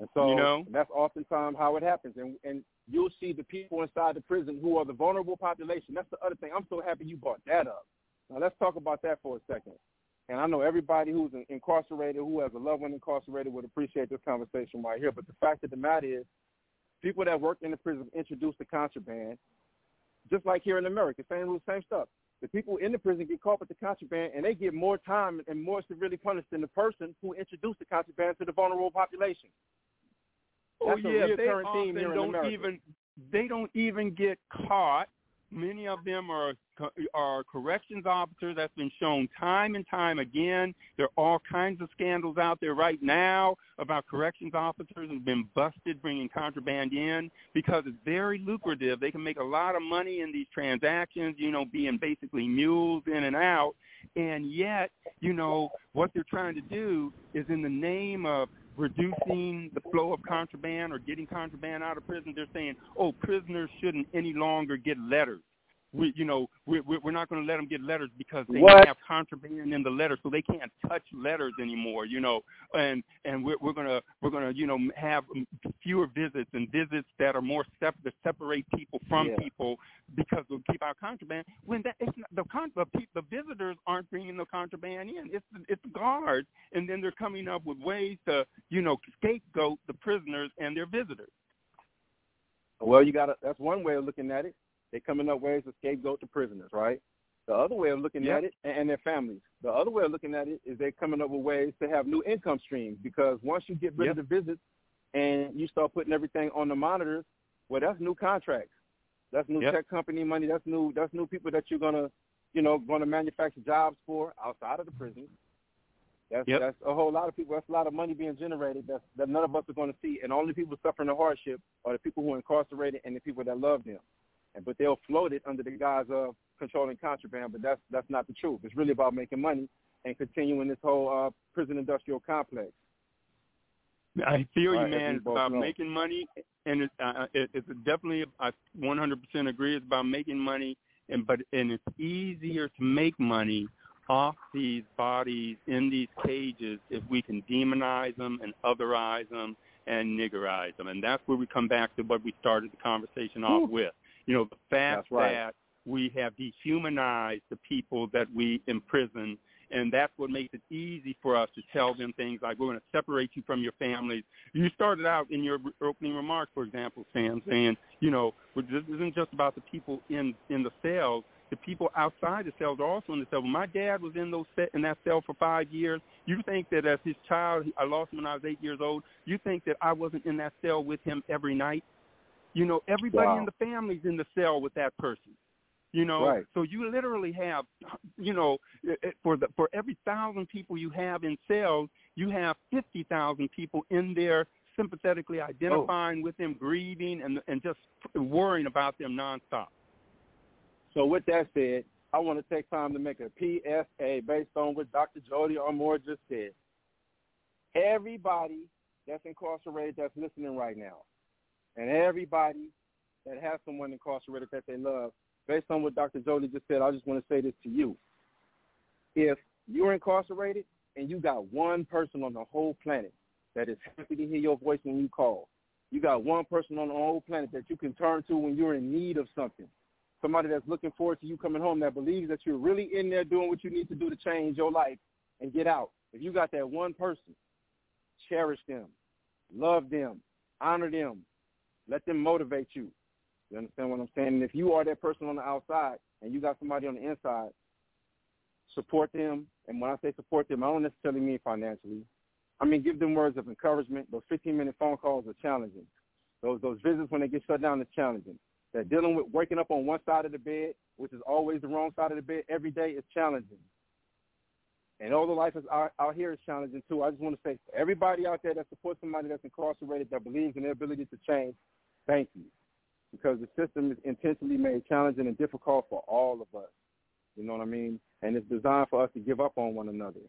And so you know? that's oftentimes how it happens. And and you'll see the people inside the prison who are the vulnerable population. That's the other thing. I'm so happy you brought that up. Now let's talk about that for a second. And I know everybody who's incarcerated, who has a loved one incarcerated, would appreciate this conversation right here. But the fact of the matter is, people that work in the prison introduce the contraband, just like here in America, same same stuff. The people in the prison get caught with the contraband, and they get more time and more severely punished than the person who introduced the contraband to the vulnerable population. Oh yeah, a they often theme here in don't America. even they don't even get caught. Many of them are are corrections officers. That's been shown time and time again. There are all kinds of scandals out there right now about corrections officers who've been busted bringing contraband in because it's very lucrative. They can make a lot of money in these transactions. You know, being basically mules in and out. And yet, you know, what they're trying to do is in the name of reducing the flow of contraband or getting contraband out of prison, they're saying, oh, prisoners shouldn't any longer get letters. We, you know, we, we're not going to let them get letters because they What? have contraband in the letters, so they can't touch letters anymore. You know, and and we're, we're gonna we're gonna you know have fewer visits and visits that are more sep- that separate people from Yeah. people because we'll keep our contraband. When that it's not, the con- the, pe- the visitors aren't bringing the contraband in. It's it's the guards, and then they're coming up with ways to you know scapegoat the prisoners and their visitors. Well, you got to that's one way of looking at it. They're coming up ways to scapegoat the prisoners, right? The other way of looking Yep. at it, and, their families. The other way of looking at it is they're coming up with ways to have new income streams because once you get rid Yep. of the visits and you start putting everything on the monitors, well, that's new contracts. That's new Yep. tech company money. That's new. That's new people that you're gonna, you know, gonna manufacture jobs for outside of the prison. That's Yep. that's a whole lot of people. That's a lot of money being generated that that none of us are going to see. And only people suffering the hardship are the people who are incarcerated and the people that love them. But they'll float it under the guise of controlling contraband. But that's that's not the truth. It's really about making money and continuing this whole uh, prison industrial complex. I feel Right, you, man. It's about know. making money, and it's uh, it, it's definitely I 100% agree. It's about making money, and but and it's easier to make money off these bodies in these cages if we can demonize them and otherize them and niggerize them, and that's where we come back to what we started the conversation off with. You know, the fact right. that we have dehumanized the people that we imprison and that's what makes it easy for us to tell them things like we're going to separate you from your families. You started out in your opening remarks, for example, Sam, saying, you know, this isn't just about the people in in the cells. The people outside the cells are also in the cell. When my dad was in those in that cell for five years, you think that as his child, I lost him when I was eight years old. You think that I wasn't in that cell with him every night? You know, everybody wow. in the family's in the cell with that person. You know, right. so you literally have, you know, eh, eh, for the for every thousand people you have in cells, you have fifty thousand people in there sympathetically oh. identifying oh. with them, grieving, and and just worrying about them nonstop. So with that said, I want to take time to make a PSA based on what Dr. Jody Armour just said. Everybody that's incarcerated that's listening right now, and everybody that has someone incarcerated that they love, based on what Dr. Jody just said, I just want to say this to you. If you're incarcerated and you got one person on the whole planet that is happy to hear your voice when you call, you got one person on the whole planet that you can turn to when you're in need of something, somebody that's looking forward to you coming home that believes that you're really in there doing what you need to do to change your life and get out. If you got that one person, cherish them, love them, honor them, let them motivate you. You understand what I'm saying? And if you are that person on the outside and you got somebody on the inside, support them. And when I say support them, I don't necessarily mean financially. I mean give them words of encouragement. Those 15-minute phone calls are challenging. Those those visits when they get shut down is challenging. That dealing with waking up on one side of the bed, which is always the wrong side of the bed, every day is challenging. And all the life is out, out here is challenging too. I just want to say for everybody out there that supports somebody that's incarcerated that believes in their ability to change, thank you. Because the system is intentionally made challenging and difficult for all of us. You know what I mean? And it's designed for us to give up on one another.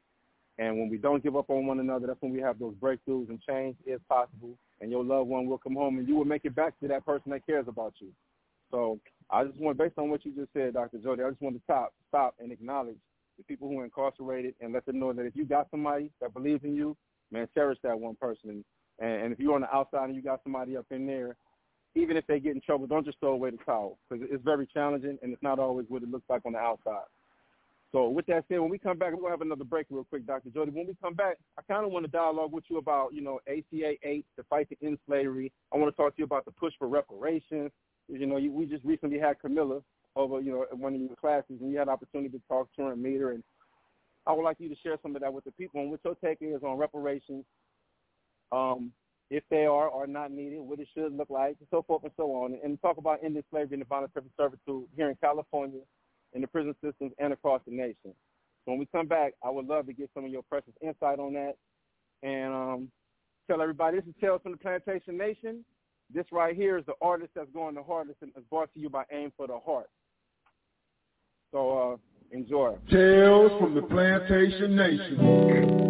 And when we don't give up on one another, that's when we have those breakthroughs and change is possible. And your loved one will come home and you will make it back to that person that cares about you. So I just want, based on what you just said, Dr. Jody, I just want to stop, stop and acknowledge the people who are incarcerated and let them know that if you got somebody that believes in you, man, cherish that one person. And, and if you're on the outside and you got somebody up in there, even if they get in trouble, don't just throw away the towel because it's very challenging and it's not always what it looks like on the outside. So with that said, when we come back, we're to have another break real quick, Dr. Jody. When we come back, I kind of want to dialogue with you about, you know, ACA 8, the fight to end slavery. I want to talk to you about the push for reparations, you know, you, we just recently had Kamilah over, you know, one of your classes, and you had an opportunity to talk to her and meet her. And I would like you to share some of that with the people and what your take is on reparations, um, if they are or not needed, what it should look like, and so forth and so on, and talk about ending slavery and the violence voluntary servitude here in California, in the prison systems, and across the nation. So when we come back, I would love to get some of your precious insight on that. And um, tell everybody, this is Tales from the Plantation Nation. This right here is the artist that's going the hardest and is brought to you by Aim for the Heart. So uh, enjoy. Tales from the Plantation Nation.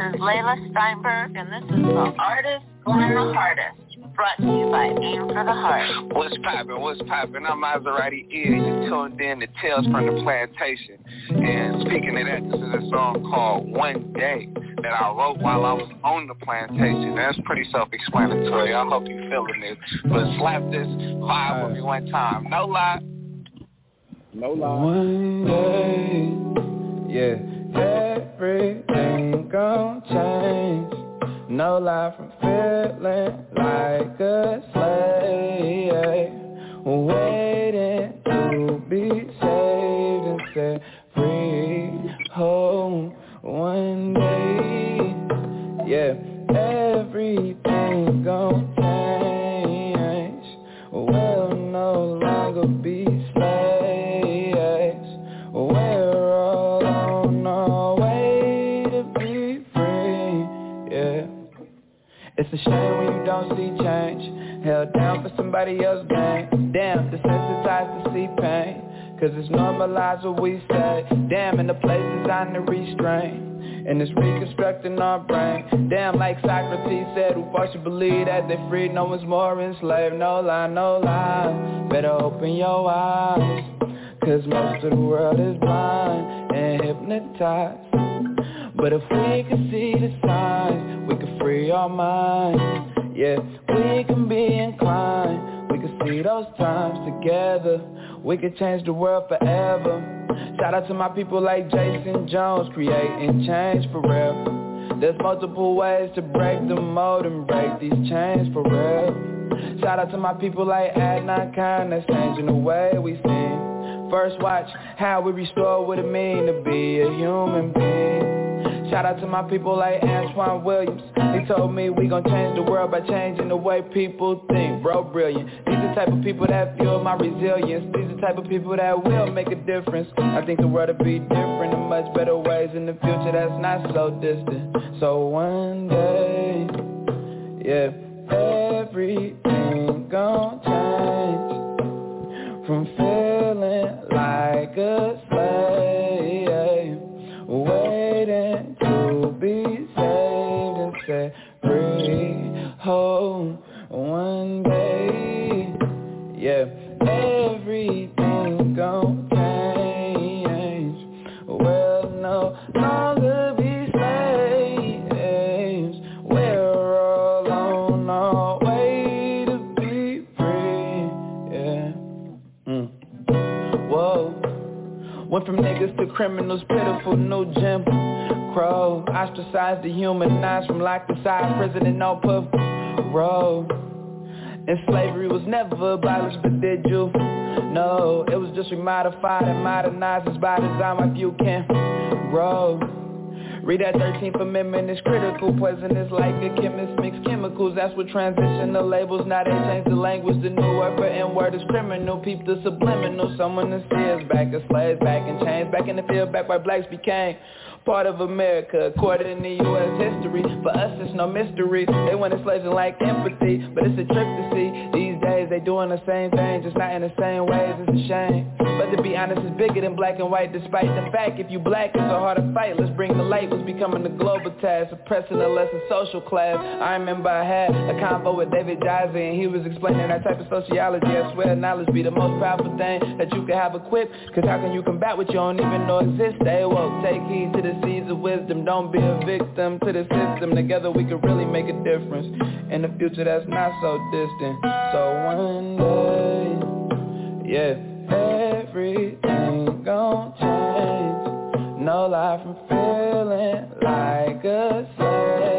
This is Layla Steinberg, and this is the artist going the hardest. Brought to you by Aim for the Heart. What's poppin'? What's poppin'? I'm Maserati Ear. You tuned in to Tales from the Plantation. And speaking of that, this is a song called One Day that I wrote while I was on the plantation. That's pretty self-explanatory. I hope you're feeling this. But slap this vibe with me one time. No lie. No lie. One day, yeah, everything gon' change. No lie from feeling like a slave, waiting to be saved and set free. Home one day, yeah, everything gon' It's a shame when you don't see change. Held down for somebody else's gain Damn, desensitized to see pain. Cause it's normalized what we say. Damn, in the place designed to restrain. And it's reconstructing our brain. Damn, like Socrates said, who forced you believe that they free No one's more enslaved, no lie, no lie. Better open your eyes. Cause most of the world is blind and hypnotized but if we could see the signs, we could free our minds. Yeah, we can be inclined. We could see those times together. We could change the world forever. Shout out to my people like Jason Jones, creating change for real. There's multiple ways to break the mold and break these chains for real. Shout out to my people like Adnan Khan, that's changing the way we see. First watch how we restore what it mean to be a human being. Shout out to my people like Antoine Williams. He told me we gon' change the world by changing the way people think. Bro, brilliant. These the type of people that fuel my resilience. These the type of people that will make a difference. I think the world will be different in much better ways in the future that's not so distant. So one day, yeah, everything gon' change from feeling like a slave, free. Oh, one day, yeah, everything gon' change. We'll no longer be slaves. We're all on our way to be free. Yeah. Mm. Whoa. Went from niggas to criminals, pitiful no Jim Crow. Ostracized, dehumanized from locked inside prison and no parole. And slavery was never abolished, but did you? No, it was just remodified and modernized. It's by design, my you can grow. Read that 13th Amendment, it's critical Poisonous like a chemist mix chemicals That's what transition the labels Now they change the language The new word for N-word is criminal Peep the subliminal Someone that sees back as slaves Back in chains Back in the field Back where blacks became Part of America, according to the U.S. history For us it's no mystery They want slaves and like empathy But it's a trip to see These they doing the same thing Just not in the same ways, it's a shame. But to be honest it's bigger than black and white Despite the fact if you black it's a harder fight. Let's bring the light was becoming a global task Oppressing a lesser social class. I remember I had a convo with David Jazzy And he was explaining that type of sociology I swear knowledge be the most powerful thing That you can have equipped. Cause how can you combat what you don't even know exists? Stay woke, take heed to the seeds of wisdom Don't be a victim to the system. Together we can really make a difference In the future that's not so distant. So one day Yeah, everything gon' change. No lie from feeling like a slave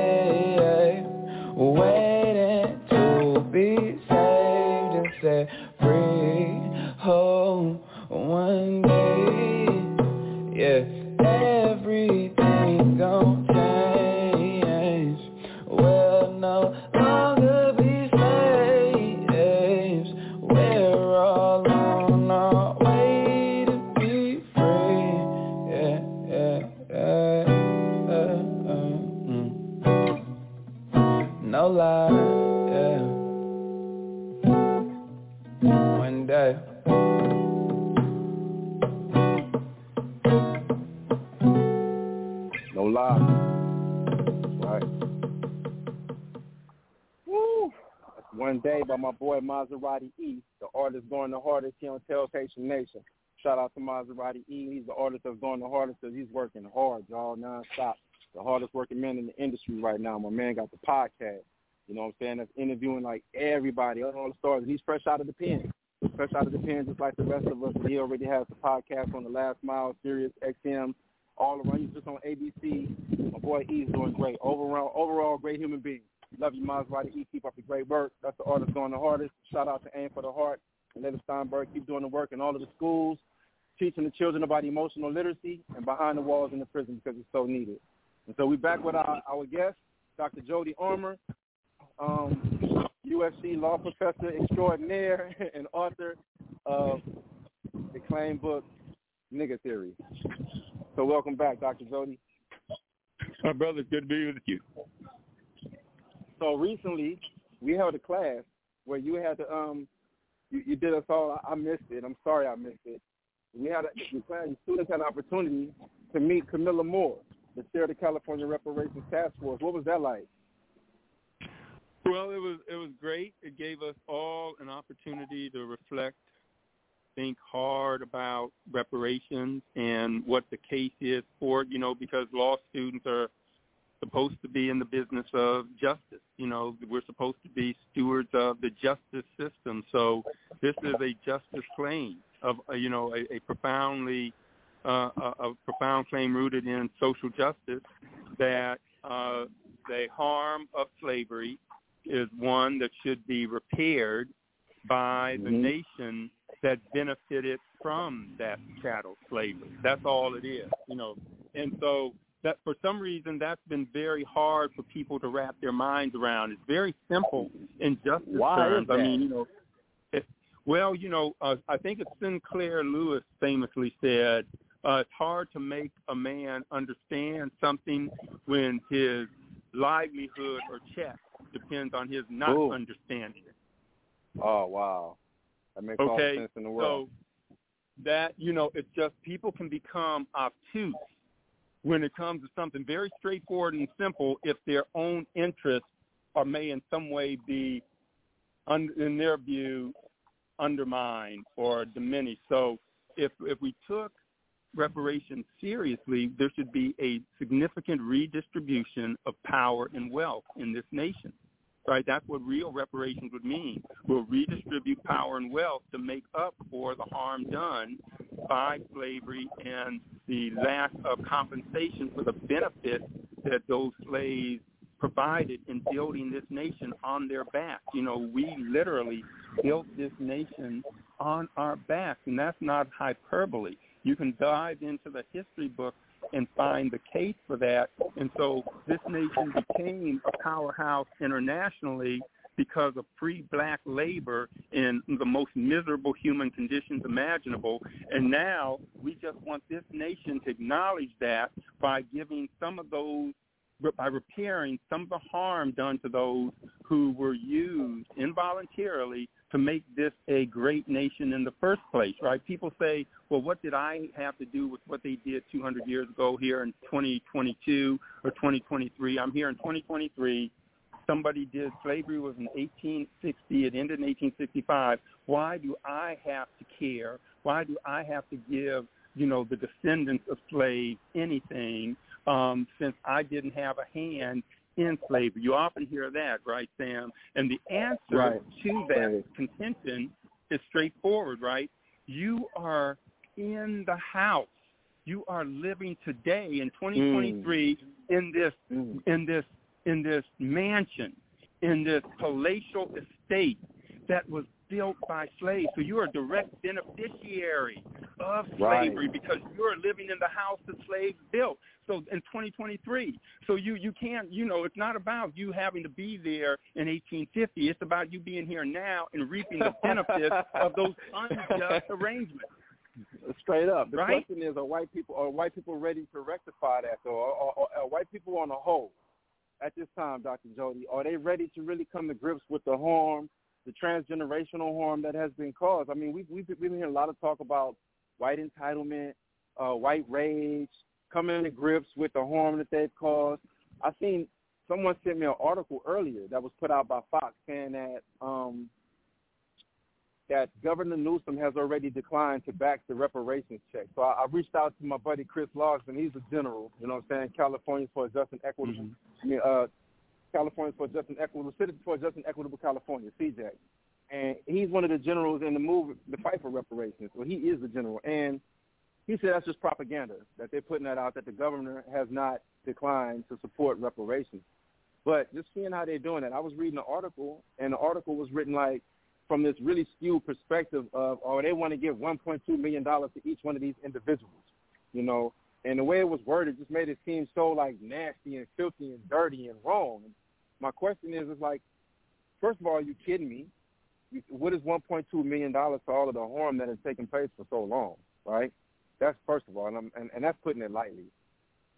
one day by my boy Maserati E, the artist going the hardest here on Plantation Nation. Shout out to Maserati E. He's the artist that's going the hardest because he's working hard, y'all, nonstop. The hardest working man in the industry right now. My man got the podcast. You know what I'm saying? That's interviewing like everybody, all the stars. He's fresh out of the pen. Fresh out of the pen just like the rest of us. He already has the podcast on the Last Mile, Sirius XM, all around. He's just on ABC. My boy E's doing great. Overall, overall great human being. Love you, Maserati E. Keep up the great work. That's the artist going the hardest. Shout out to Aim for the Heart and Leda Steinberg. Keep doing the work in all of the schools, teaching the children about emotional literacy and behind the walls in the prison because it's so needed. And so we're back with our, our guest, Dr. Jody Armour, um, USC law professor extraordinaire and author of the acclaimed book, Nigga Theory. So welcome back, Dr. Jody. My brother, good to be with you. So recently, we held a class where you had to, um, you, you did us all. I missed it. I'm sorry I missed it. We had a, the class, the students had an opportunity to meet Kamilah Moore, the chair of the California Reparations Task Force. What was that like? Well, it was it was great. It gave us all an opportunity to reflect, think hard about reparations and what the case is for it. You know, because law students are supposed to be in the business of justice. You know, we're supposed to be stewards of the justice system. So this is a justice claim of uh, you know a, a profoundly uh, a, a profound claim rooted in social justice that uh, the harm of slavery is one that should be repaired by the Mhm. nation that benefited from that chattel slavery. That's all it is, you know. And so that for some reason that's been very hard for people to wrap their minds around. It's very simple in justice Why terms. I mean, you know, it, well, you know, uh, I think it's Sinclair Lewis famously said, uh, "It's hard to make a man understand something when his livelihood or check depends on his not Ooh. understanding it." Oh wow, that makes all the Okay, sense in the world. so that you know, it's just people can become obtuse when it comes to something very straightforward and simple if their own interests are may in some way be, in their view, undermined or diminished. So if if we took reparations seriously, there should be a significant redistribution of power and wealth in this nation. Right? That's what real reparations would mean. We'll redistribute power and wealth to make up for the harm done by slavery and the lack of compensation for the benefits that those slaves provided in building this nation on their backs. You know, we literally built this nation on our backs, and that's not hyperbole. You can dive into the history book and find the case for that. And so this nation became a powerhouse internationally because of free black labor in the most miserable human conditions imaginable. And now we just want this nation to acknowledge that by giving some of those by repairing some of the harm done to those who were used involuntarily to make this a great nation in the first place, right? People say, well, what did I have to do with what they did 200 years ago here in 2022 or 2023? I'm here in 2023. Somebody did, slavery was in 1860, it ended in 1865. Why do I have to care? Why do I have to give, you know, the descendants of slaves anything um, since I didn't have a hand in slavery. You often hear that, right, Sam? And the answer Right. to that contention is straightforward, right? You are in the house. You are living today in 2023 in this Mm. in this in this mansion, in this palatial estate that was built by slaves. So you are a direct beneficiary of Right. slavery because you're living in the house that slaves built. So in 2023, so you you can't you know it's not about you having to be there in 1850. It's about you being here now and reaping the benefits of those unjust arrangements. Straight up. The Right? question is, are white people are white people ready to rectify that, though? Are, are, are white people on the whole at this time, Dr. Jody, are they ready to really come to grips with the harm, the transgenerational harm that has been caused? I mean, we've, we've been hearing a lot of talk about white entitlement, uh, white rage, coming to grips with the harm that they've caused. I seen someone sent me an article earlier that was put out by Fox saying that um, that Governor Newsom has already declined to back the reparations check. So I, I reached out to my buddy Chris Lodgson. He's a general, you know what I'm saying, California for just and equitable, I mean, uh, California for just and equitable, Citizen for just and equitable California, CJ. And he's one of the generals in the move, the fight for reparations. Well, he is the general. And he said that's just propaganda, that they're putting that out, that the governor has not declined to support reparations. But just seeing how they're doing it, I was reading an article, and the article was written like from this really skewed perspective of, oh, they want to give $1.2 million to each one of these individuals, you know. And the way it was worded just made it seem so like nasty and filthy and dirty and wrong. My question is, is like, first of all, are you kidding me? What is $1.2 million for all of the harm that has taken place for so long, right? That's first of all, and, I'm, and, and that's putting it lightly.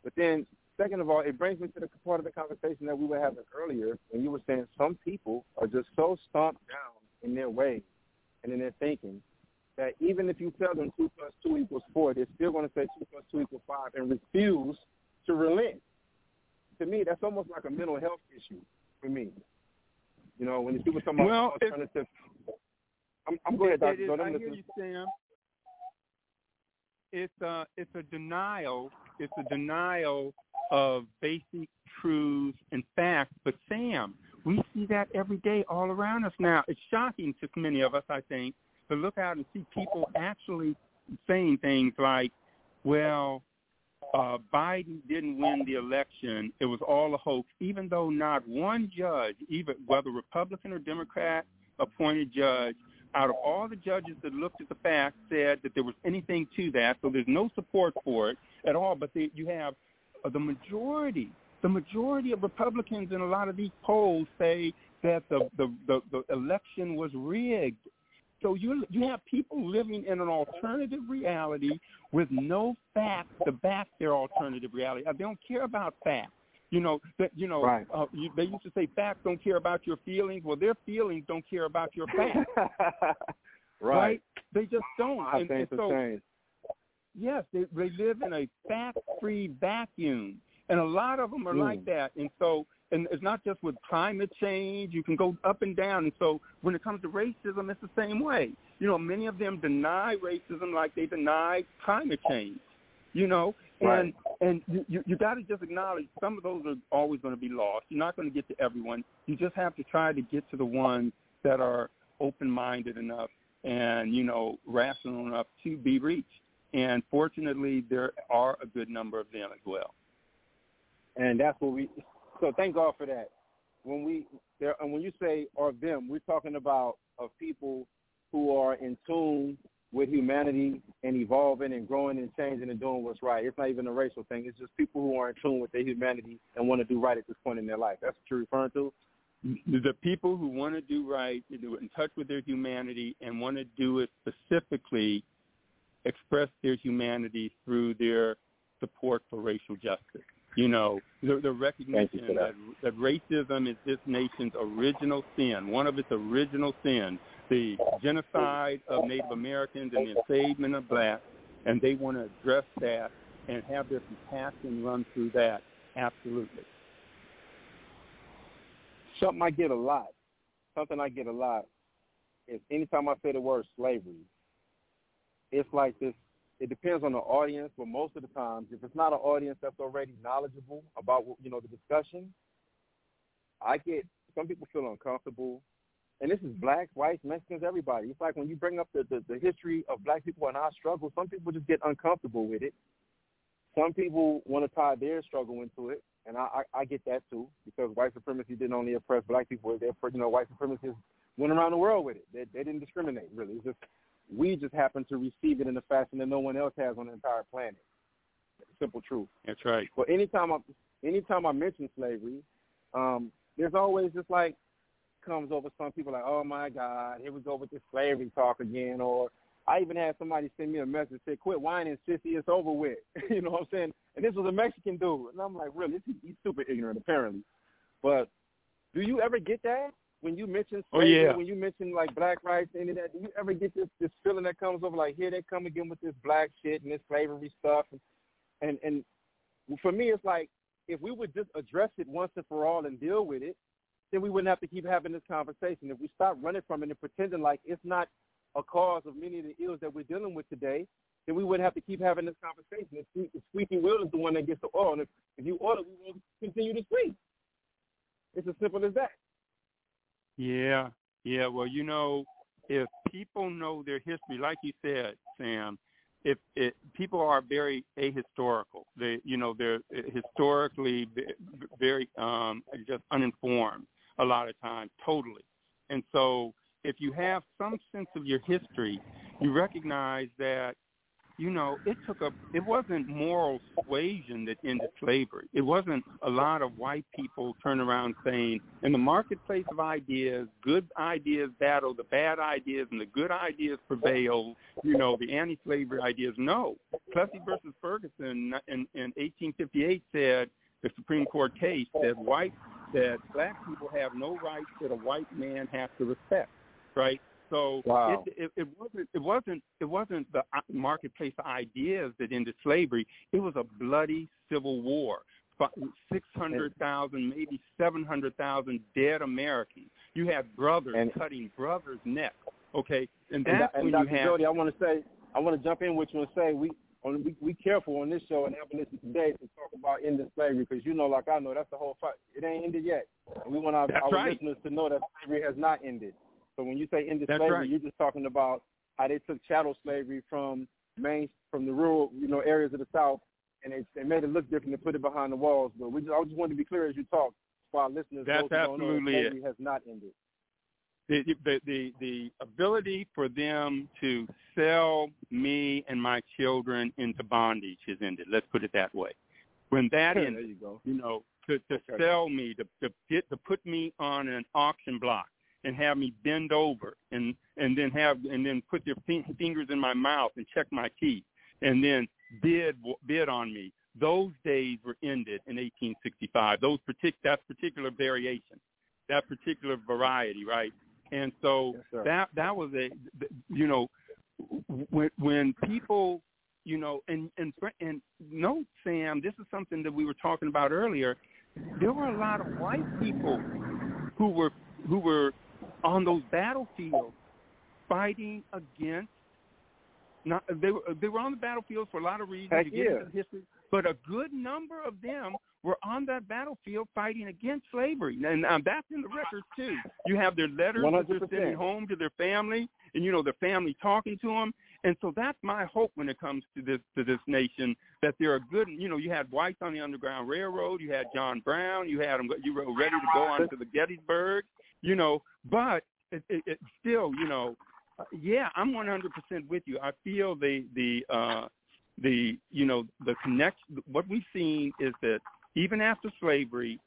But then, second of all, it brings me to the part of the conversation that we were having earlier when you were saying some people are just so stomped down in their way and in their thinking that even if you tell them 2 plus 2 equals 4, they're still going to say 2 plus 2 equals 5 and refuse to relent. To me, that's almost like a mental health issue for me. You know, when people talk about Well, it- alternative. I'm, I'm go ahead, is-. I hear you, Sam. It's a it's a denial. It's a denial of basic truths and facts. But Sam, we see that every day all around us now. It's shocking to many of us, I think, to look out and see people actually saying things like, "Well, uh, Biden didn't win the election. It was all a hoax," even though not one judge, even whether Republican or Democrat appointed judge, out of all the judges that looked at the facts, said that there was anything to that. So there's no support for it at all. But they, you have the majority, the majority of Republicans in a lot of these polls say that the the, the, the election was rigged. So you you have people living in an alternative reality with no facts to back their alternative reality. They don't care about facts. You know that you know right. uh, you, they used to say facts don't care about your feelings. Well, their feelings don't care about your facts. right. right. They just don't. I and, think and so. Yes, they they live in a fact-free vacuum, and a lot of them are Mm. like that. And so, and it's not just with climate change. You can go up and down. And so, when it comes to racism, it's the same way. You know, many of them deny racism like they deny climate change. You know, and Right. and you you, you got to just acknowledge some of those are always going to be lost. You're not going to get to everyone. You just have to try to get to the ones that are open-minded enough and you know rational enough to be reached. And fortunately, there are a good number of them as well. and that's what we. So thank God for that. When we there, and when you say or them, we're talking about of people who are in tune with humanity and evolving and growing and changing and doing what's right. It's not even a racial thing. It's just people who are in tune with their humanity and want to do right at this point in their life. That's what you're referring to. The people who want to do right, in touch with their humanity, and want to do it specifically, express their humanity through their support for racial justice. You know, the, the recognition that. that, that racism is this nation's original sin, one of its original sins, the genocide of Native Americans and the enslavement of blacks, and they want to address that and have their compassion run through that. Absolutely. Something I get a lot. Something I get a lot is anytime I say the word slavery, it's like this. It depends on the audience, but most of the times, if it's not an audience that's already knowledgeable about you know the discussion, I get some people feel uncomfortable, and this is blacks, whites, Mexicans, everybody. It's like when you bring up the, the the history of black people and our struggle, some people just get uncomfortable with it. Some people want to tie their struggle into it, and I, I I get that too because white supremacy didn't only oppress black people; they you know white supremacists went around the world with it. They, they didn't discriminate really. It's just we just happen to receive it in a fashion that no one else has on the entire planet. Simple truth. That's right. But anytime I anytime I mention slavery, um, there's always just like comes over some people like, oh my God, here we go with this slavery talk again. Or I even had somebody send me a message say, quit whining, sissy, it's over with. you know what I'm saying? And this was a Mexican dude, and I'm like, really? He's, he's super ignorant apparently. But do you ever get that? When you mention Oh, slavery, yeah. when you mention like black rights, any of that, do you ever get this this feeling that comes over like here they come again with this black shit and this slavery stuff and and and for me it's like if we would just address it once and for all and deal with it, then we wouldn't have to keep having this conversation. If we stop running from it and pretending like it's not a cause of many of the ills that we're dealing with today, then we wouldn't have to keep having this conversation. The, sque- the squeaky wheel is the one that gets the oil. And if, if you order, we will continue to squeak. It's as simple as that. Yeah, yeah. Well, you know, if people know their history, like you said, Sam, if it, people are very ahistorical, they, you know, they're historically very um, just uninformed a lot of times, totally. And so, if you have some sense of your history, you recognize that you know, it took a, it wasn't moral suasion that ended slavery. It wasn't a lot of white people turn around saying, in the marketplace of ideas, good ideas battle the bad ideas and the good ideas prevail, you know, the anti-slavery ideas. No. Plessy versus Ferguson in, in 1858 said, the Supreme Court case said white, that black people have no rights that a white man has to respect, right? So Wow. it, it, it wasn't it wasn't it wasn't the uh, marketplace ideas that ended slavery. It was a bloody civil war. Six hundred thousand, maybe seven hundred thousand dead Americans. You had brothers And- cutting brothers' necks. Okay, and that's and when Dr. you have Jody, I want to say, I want to jump in with you and say we on we we careful on this show and Abolition Today to talk about ending slavery because you know, like I know, that's the whole fight. It ain't ended yet. And we want our, our right. listeners to know that slavery has not ended. So when you say ended That's slavery, right. you're just talking about how they took chattel slavery from main from the rural, you know, areas of the South, and they they made it look different and put it behind the walls. But we just, I just wanted to be clear as you talk for our listeners. That's absolutely it. has not ended. the, the the the ability for them to sell me and my children into bondage has ended. Let's put it that way, when that there ended, you you know, to to Okay. sell me, to to get to put me on an auction block and have me bend over and and then have and then put their fin- fingers in my mouth and check my teeth and then bid bid on me. Those days were ended in 1865. Those partic- that particular variation, that particular variety, right? And so Yes, that that was a you know when when people you know and and and note Sam, this is something that we were talking about earlier. There were a lot of white people who were who were on those battlefields fighting against not they were they were on the battlefield for a lot of reasons. Heck you get yeah. into history, but a good number of them were on that battlefield fighting against slavery, and um, that's in the records too. You have their letters that they're sending home to their family, and you know their family talking to them. And so that's my hope when it comes to this to this nation that there are good. You know, you had whites on the Underground Railroad, you had John Brown, you had them. You were ready to go on to the Gettysburg. You know, but it, it, it still, you know, uh, yeah, I'm 100% with you. I feel the the uh, the you know the connection. What we've seen is that even after slavery,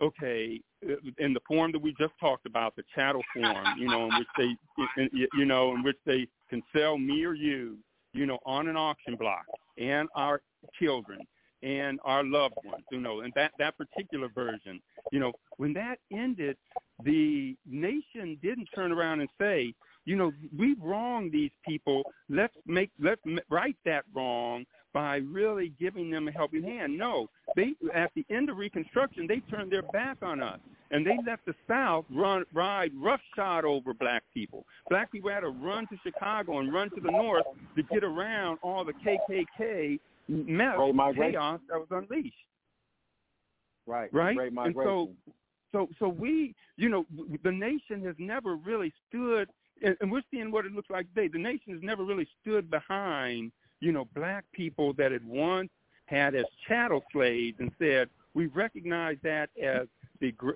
okay, uh, in the form that we just talked about, the chattel form, you know, in which they, you know, in which they can sell me or you, you know, on an auction block, and our children and our loved ones, you know, and that that particular version, you know, when that ended, the nation didn't turn around and say, you know, we've wronged these people. Let's make let's right that wrong by really giving them a helping hand. No, they at the end of Reconstruction, they turned their back on us and they let the South run ride roughshod over black people. Black people had to run to Chicago and run to the north to get around all the KKK mess, chaos that was unleashed Right. right? And so, so, so we, you know, the nation has never really stood, and, and we're seeing what it looks like today. The nation has never really stood behind, you know, black people that it once had as chattel slaves and said, we recognize that as the gr-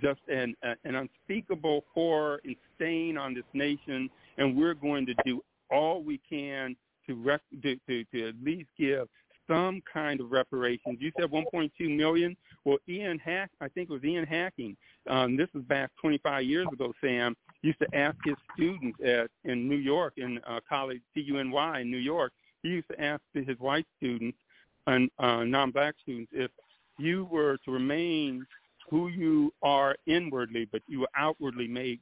just an uh, an unspeakable horror and stain on this nation, and we're going to do all we can to rec- to, to to at least give some kind of reparations. You said 1.2 million. Well, Ian Hack, I think it was Ian Hacking. Um, this was back 25 years ago. Sam used to ask his students at in New York in uh, college CUNY in New York. He used to ask his white students and uh, non-black students if you were to remain who you are inwardly, but you were outwardly made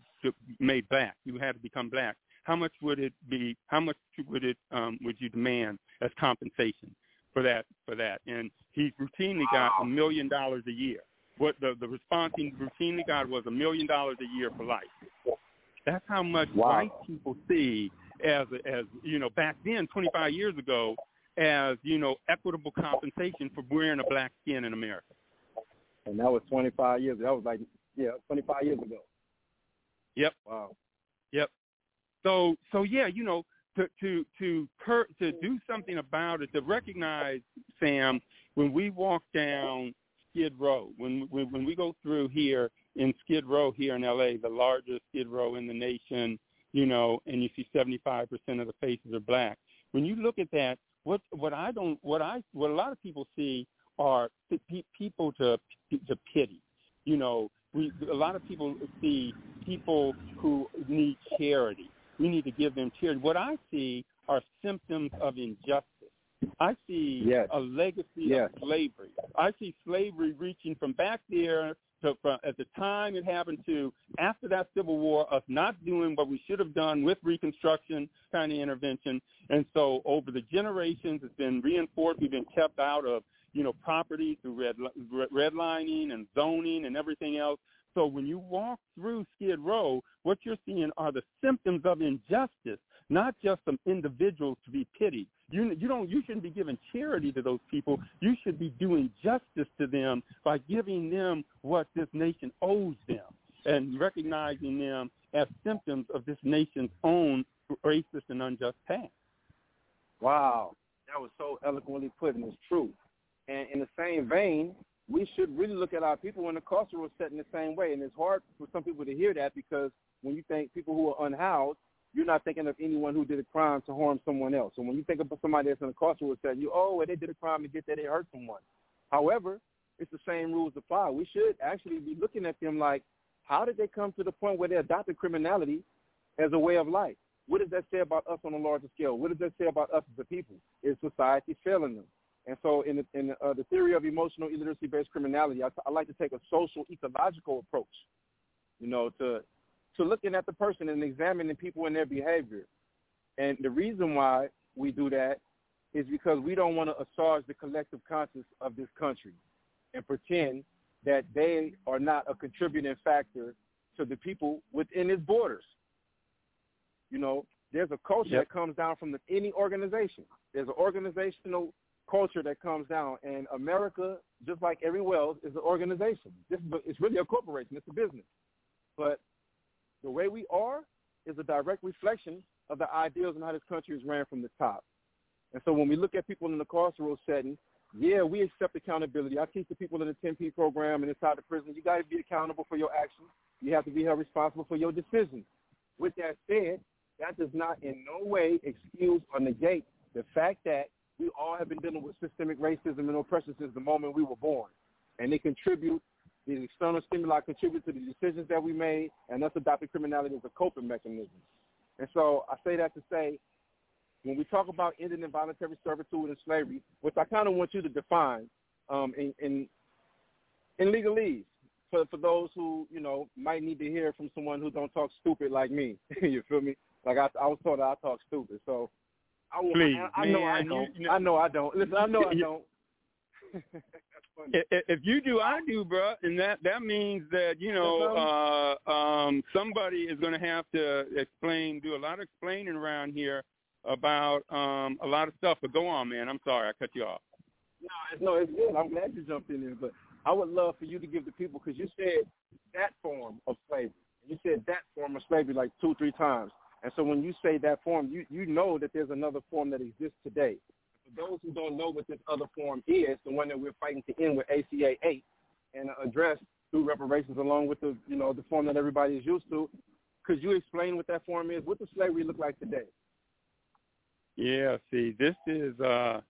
made black. You had to become black. How much would it be? How much would it um, would you demand as compensation for that? For that, and he routinely got a million dollars a year. What the the response he routinely got was a million dollars a year for life. That's how much Wow. white people see as as you know back then, 25 years ago, as you know equitable compensation for wearing a black skin in America. and that was 25 years. That was like yeah, 25 years ago. Yep. Wow. So so yeah, you know, to to to cur- to do something about it, to recognize Sam when we walk down Skid Row, when when when we go through here in Skid Row here in LA, the largest Skid Row in the nation, you know, and you see 75% of the faces are black. When you look at that, what what I don't what I what a lot of people see are pe- pe- people to to pity. You know, we a lot of people see people who need charity. We need to give them charity. What I see are symptoms of injustice. I see Yes. a legacy Yes. of slavery. I see slavery reaching from back there to from, at the time it happened to after that Civil War, us not doing what we should have done with Reconstruction kind of intervention. And so over the generations, it's been reinforced. We've been kept out of you know property through red redlining and zoning and everything else. So when you walk through Skid Row, what you're seeing are the symptoms of injustice, not just some individuals to be pitied. You you don't you shouldn't be giving charity to those people. You should be doing justice to them by giving them what this nation owes them and recognizing them as symptoms of this nation's own racist and unjust past. Wow, that was so eloquently put, and it's true. And in the same vein, we should really look at our people in the carceral setting the same way. And it's hard for some people to hear that because when you think people who are unhoused, you're not thinking of anyone who did a crime to harm someone else. So when you think of somebody that's in a carceral setting, you oh, well, they did a crime to get that they hurt someone. However, it's the same rules apply. We should actually be looking at them like, how did they come to the point where they adopted criminality as a way of life? What does that say about us on a larger scale? What does that say about us as a people? Is society failing them? And so, in the, in uh, the theory of emotional illiteracy-based criminality, I, I like to take a social ecological approach. You know, to to looking at the person and examining people and their behavior. And the reason why we do that is because we don't want to assuage the collective conscience of this country and pretend that they are not a contributing factor to the people within its borders. You know, there's a culture yep. that comes down from the, any organization. There's an organizational culture that comes down, and America, just like everywhere else, is an organization. This is a, it's really a corporation. It's a business. But the way we are is a direct reflection of the ideals and how this country is ran from the top. And so when we look at people in the carceral setting, yeah, we accept accountability. I teach the people in the 10P program and inside the prison, you got to be accountable for your actions. You have to be held responsible for your decisions. With that said, that does not in no way excuse or negate the fact that we all have been dealing with systemic racism and oppression since the moment we were born. And they contribute these external stimuli contribute to the decisions that we made, and us adopting criminality as a coping mechanism. And so I say that to say, when we talk about ending involuntary servitude and slavery, which I kind of want you to define um, in, in in legalese for for those who you know might need to hear from someone who don't talk stupid like me. you feel me? Like I, I was told I talk stupid, so I, Please, I, I man, know I don't. You know, I know I don't. Listen, I know I don't. if you do, I do, bro, and that that means that you know uh, um, somebody is going to have to explain, do a lot of explaining around here about um, a lot of stuff. But go on, man. I'm sorry, I cut you off. No, it's, no, it's good. I'm glad you jumped in there, but I would love for you to give the people because you said that form of slavery. You said that form of slavery like two, three times. And so when you say that form, you you know that there's another form that exists today for those who don't know what this other form is, the one that we're fighting to end with ACA 8 and address through reparations along with the, you know, the form that everybody is used to, could you explain what that form is? What does slavery look like today? Yeah, see, this is uh,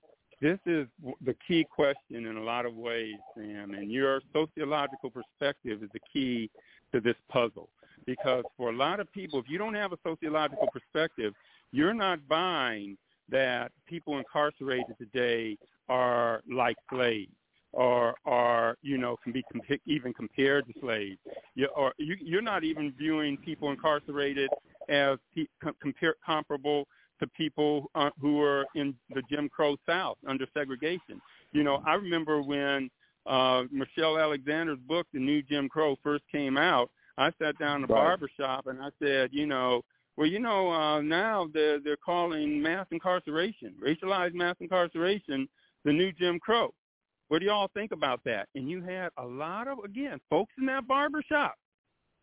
this is the key question in a lot of ways, Sam, and your sociological perspective is the key to this puzzle. Because for a lot of people, if you don't have a sociological perspective, you're not buying that people incarcerated today are like slaves or are you know can be comp- even compared to slaves you, or you, you're not even viewing people incarcerated as pe- com- compare, comparable to people uh, who were in the Jim Crow South under segregation. You know, I remember when uh, Michelle Alexander's book, The New Jim Crow, first came out. I sat down in a right. barber shop and I said, you know, well, you know, uh, now they're they're calling mass incarceration, racialized mass incarceration, the new Jim Crow. What do y'all think about that? And you had a lot of again folks in that barber shop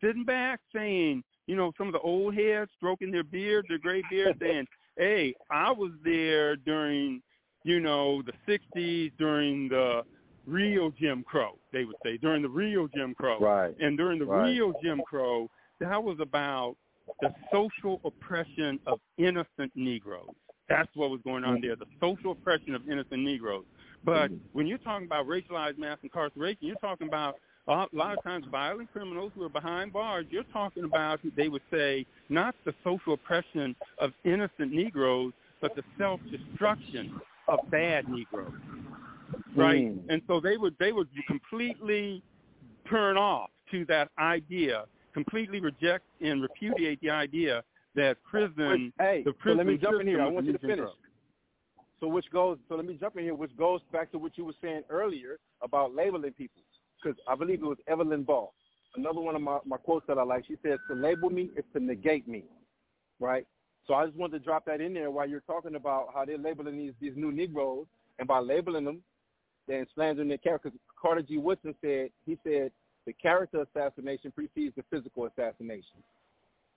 sitting back saying, you know, some of the old heads stroking their beards, their gray beards, saying, "Hey, I was there during, you know, the '60s during the real Jim Crow." They would say during the real Jim Crow, right? And during the right. real Jim Crow, that was about the social oppression of innocent Negroes. That's what was going on mm-hmm. there, the social oppression of innocent Negroes. But mm-hmm. when you're talking about racialized mass incarceration, you're talking about a lot of times violent criminals who are behind bars. You're talking about, they would say, not the social oppression of innocent Negroes, but the self-destruction of bad Negroes, right? Mm. And so they would they would completely turn off to that idea completely reject and repudiate the idea that prison, hey, the prison so let me jump in here. I want you to finish. So which goes, so let me jump in here, which goes back to what you were saying earlier about labeling people, because I believe it was Evelyn Ball. Another one of my, my quotes that I like, she says, to label me is to negate me, right? So I just wanted to drop that in there while you're talking about how they're labeling these, these new Negroes, and by labeling them, they're slandering their character. Carter G. Woodson said, he said, the character assassination precedes the physical assassination,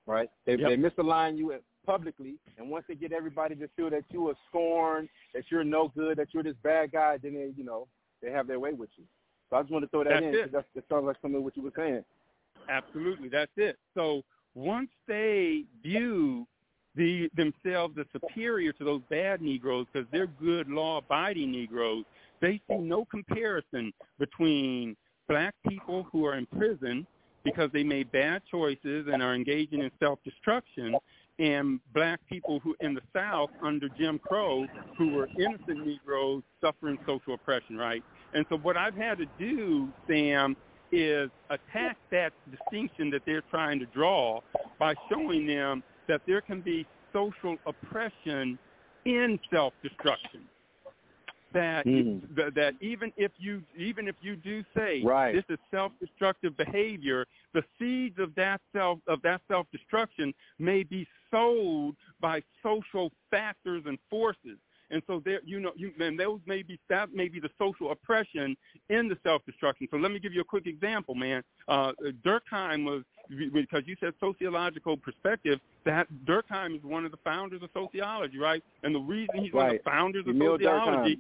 right? They, yep. they misalign you publicly, and once they get everybody to feel that you are scorned, that you're no good, that you're this bad guy, then they, you know, they have their way with you. So I just want to throw that that's in because that sounds like some of what you were saying. Absolutely, that's it. So once they view the themselves as superior to those bad Negroes because they're good, law-abiding Negroes, they see no comparison between black people who are in prison because they made bad choices and are engaging in self-destruction and black people who in the South under Jim Crow who were innocent Negroes suffering social oppression, right? And so what I've had to do, Sam, is attack that distinction that they're trying to draw by showing them that there can be social oppression in self-destruction. That Mm. that, that even if you even if you do say Right. this is self-destructive behavior, the seeds of that self of that self-destruction may be sowed by social factors and forces. And so there, you know, you, and those may be that may be the social oppression in the self-destruction. So let me give you a quick example, man. Uh, Durkheim was because you said sociological perspective. That Durkheim is one of the founders of sociology, right? And the reason he's one of the founders of Emile sociology, Durkheim.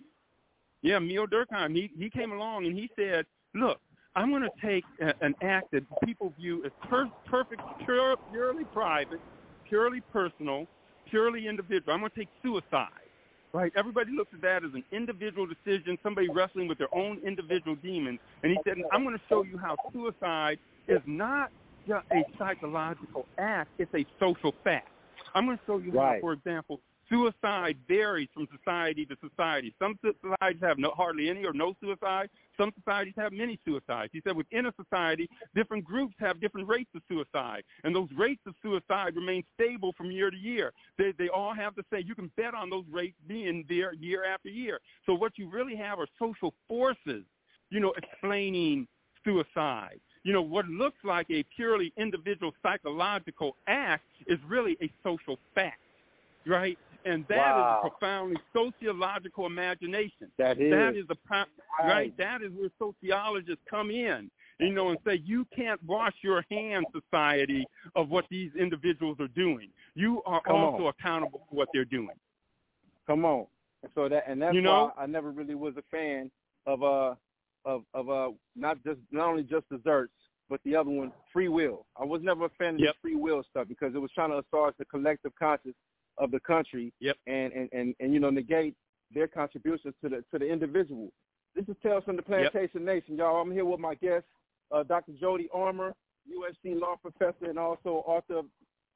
Yeah, Emile Durkheim. He he came along and he said, look. I'm going to take a, an act that people view as per- perfect, pure, purely private, purely personal, purely individual. I'm going to take suicide right? Everybody looks at that as an individual decision, somebody wrestling with their own individual demons. And he said, I'm going to show you how suicide is not just a psychological act, it's a social fact. I'm going to show you Right. how, for example, suicide varies from society to society. Some societies have no, hardly any or no suicide. Some societies have many suicides. He said within a society, different groups have different rates of suicide, and those rates of suicide remain stable from year to year. They, they all have the same. You can bet on those rates being there year after year. So what you really have are social forces, you know, explaining suicide. You know, what looks like a purely individual psychological act is really a social fact, right? And that is Wow. a profoundly sociological imagination. That is. That is a pro- right. Right. That is where sociologists come in, you know, and say you can't wash your hands, society, of what these individuals are doing. You are Come also on. accountable for what they're doing. Come on. And so that and that's You know? why I never really was a fan of uh of of uh not just not only just deserts, but the other one, free will. I was never a fan of Yep. the free will stuff because it was trying to assault the collective conscious of the country Yep. and, and, and, and you know negate their contributions to the to the individual. This is Tales from the Plantation Nation, y'all. I'm here with my guest, uh, Dr. Jody Armour, USC law professor and also author of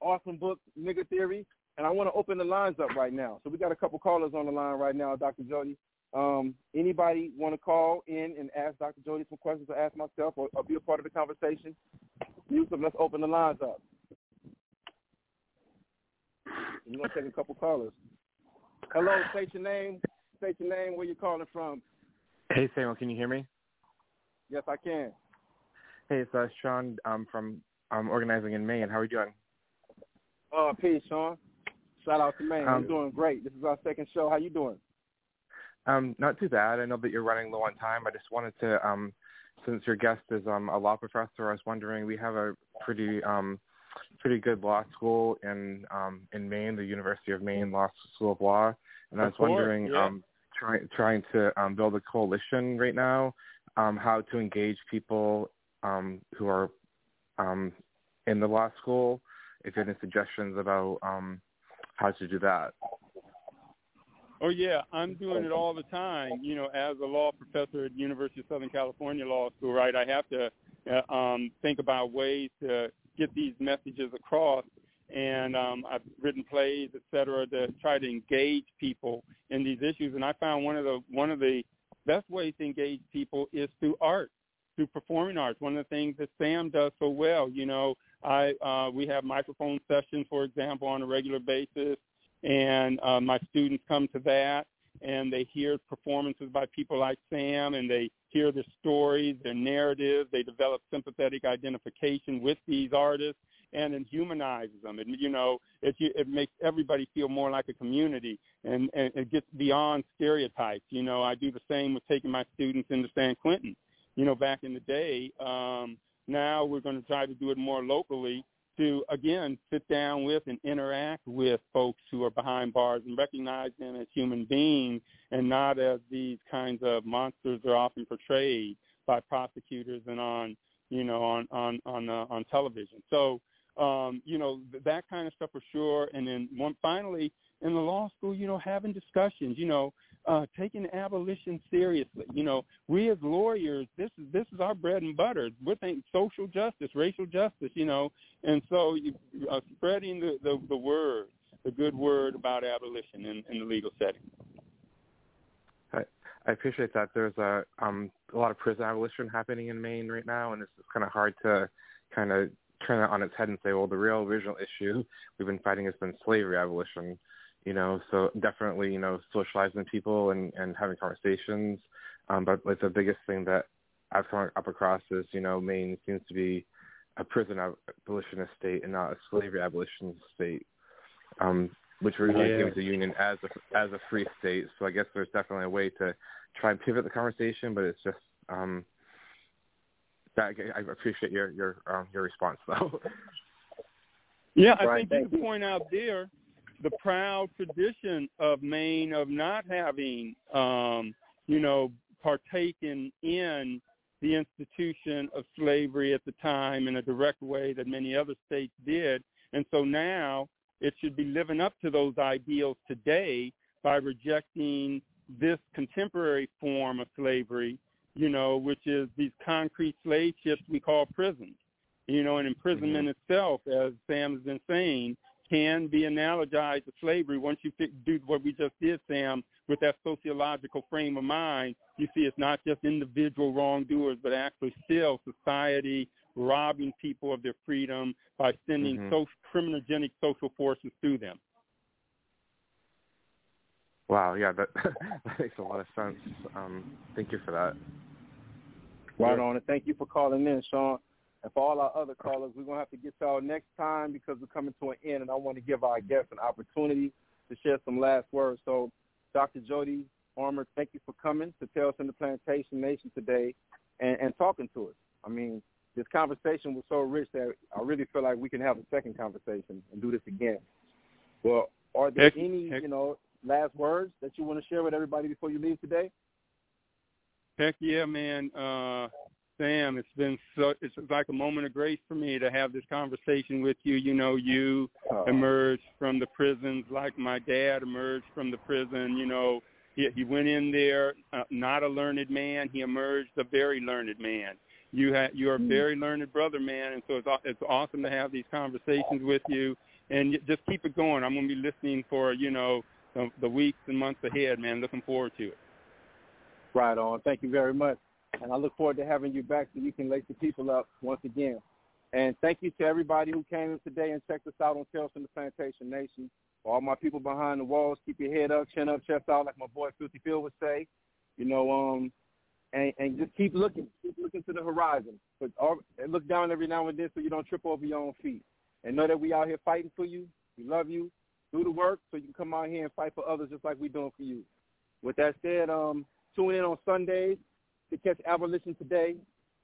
awesome book, Nigga Theory. And I want to open the lines up right now. So we got a couple callers on the line right now, Dr. Jody. Um, anybody want to call in and ask Dr. Jody some questions or ask myself or, or be a part of the conversation? Yusuf, let's open the lines up. We're to take a couple callers. Hello, state your name. State your name, where you're calling from. Hey Samuel, can you hear me? Yes, I can. Hey, it's uh, Sean. I'm from um, organizing in Maine. How are you doing? Uh, peace, Sean. Shout out to Maine. I'm Um, doing great. This is our second show. How you doing? Um, not too bad. I know that you're running low on time. I just wanted to, um, since your guest is um, a law professor, I was wondering we have a pretty um, pretty good law school in um, in Maine, the University of Maine Law School of Law, and I was course, wondering, yeah. um, trying trying to um, build a coalition right now, um, how to engage people um, who are um, in the law school. If you have any suggestions about um, how to do that. Oh yeah, I'm doing it all the time. You know, as a law professor at University of Southern California Law School, right? I have to uh, um, think about ways to get these messages across, and um, I've written plays, et cetera, to try to engage people in these issues. And I found one of the one of the best ways to engage people is through art, through performing arts. One of the things that Sam does so well. You know, I uh, we have microphone sessions, for example, on a regular basis and uh, my students come to that and they hear performances by people like Sam and they hear their stories, their narratives. They develop sympathetic identification with these artists and it humanizes them. And, you know, it, it makes everybody feel more like a community and, and it gets beyond stereotypes. You know, I do the same with taking my students into San Quentin. You know, back in the day, um, now we're going to try to do it more locally to again sit down with and interact with folks who are behind bars and recognize them as human beings and not as these kinds of monsters are often portrayed by prosecutors and on you know on on on uh, on television. So um, you know th- that kind of stuff for sure. And then one finally in the law school, you know, having discussions. You know, uh, taking abolition seriously. You know, we as lawyers, this is this is our bread and butter. We're thinking social justice, racial justice. You know, and so you, uh, spreading the, the the word, the good word about abolition in, in the legal setting. I, I appreciate that. There's a um a lot of prison abolition happening in Maine right now, and it's kind of hard to kind of turn that on its head and say, well, the real original issue we've been fighting has been slavery abolition. You know, so definitely, you know, socializing people and and having conversations. Um, but like the biggest thing that I've come up across is, you know, Maine seems to be a prison abolitionist state and not a slavery abolitionist state. Um, which originally Yeah. came to the union as a as a free state. So I guess there's definitely a way to try and pivot the conversation, but it's just um, that I appreciate your your um, your response though. Yeah, I Right, think you point out there the proud tradition of Maine of not having, um, you know, partaken in the institution of slavery at the time in a direct way that many other states did. And so now it should be living up to those ideals today by rejecting this contemporary form of slavery, you know, which is these concrete slave ships we call prisons. You know, and imprisonment itself, as Sam has been saying, can be analogized to slavery. Once you do what we just did, Sam, with that sociological frame of mind, you see it's not just individual wrongdoers, but actually still society robbing people of their freedom by sending Mhm. social, criminogenic social forces through them. wow, yeah, that that makes a lot of sense. Um, thank you for that. Right on. And thank you for calling in, Sean. And for all our other callers, we're going to have to get y'all next time because we're coming to an end, and I want to give our guests an opportunity to share some last words. So, Dr. Jody Armour, thank you for coming to tell us in the Plantation Nation today and, and talking to us. I mean, this conversation was so rich that I really feel like we can have a second conversation and do this again. Well, are there Heck- any, heck- you know, last words that you want to share with everybody before you leave today? Heck yeah, man. Uh, Sam, it's been so, it's like a moment of grace for me to have this conversation with you. You know, you Uh, emerged from the prisons like my dad emerged from the prison. You know, he, he went in there uh, not a learned man. He emerged a very learned man. You ha- you're a very learned brother, man, and so it's it's awesome to have these conversations with you. And just keep it going. I'm going to be listening for you know the, the weeks and months ahead, man. Looking forward to it. Right on. Thank you very much. And I look forward to having you back so you can lace the people up once again. And thank you to everybody who came in today and checked us out on Tales from the Plantation Nation. For all my people behind the walls, keep your head up, chin up, chest out, like my boy Filthy Phil would say. You know, um, and, and just keep looking, keep looking to the horizon. But all, look down every now and then so you don't trip over your own feet. And know that we out here fighting for you. We love you. Do the work so you can come out here and fight for others just like we're doing for you. With that said, um, tune in on Sundays to catch Abolition Today,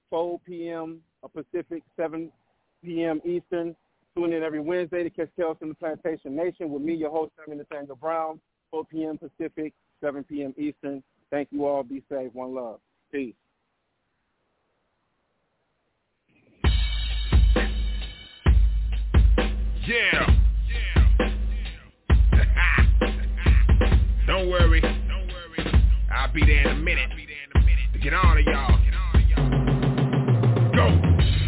4 p.m. Uh, Pacific, 7 p.m. Eastern. Tune in every Wednesday to catch Tales from the Plantation Nation with me, your host, Sammy Nathaniel Brown, 4 p.m. Pacific, 7 p.m. Eastern. Thank you all. Be safe. One love. Peace. Yeah. Don't worry. I'll be there in a minute get on to y'all. Go.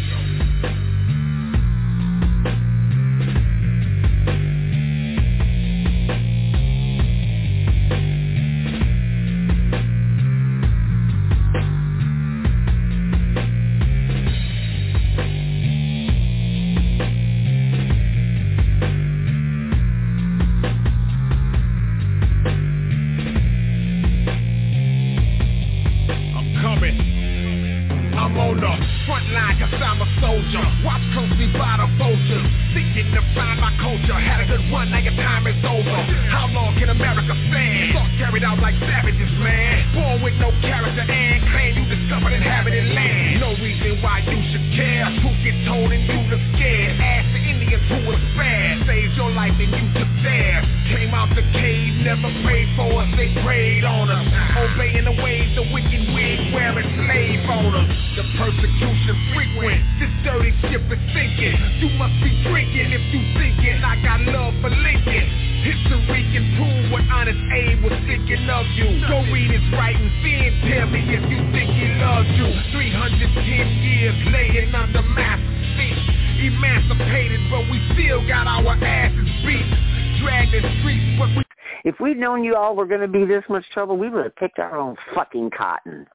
Known you all were going to be this much trouble, we would have picked our own fucking cotton.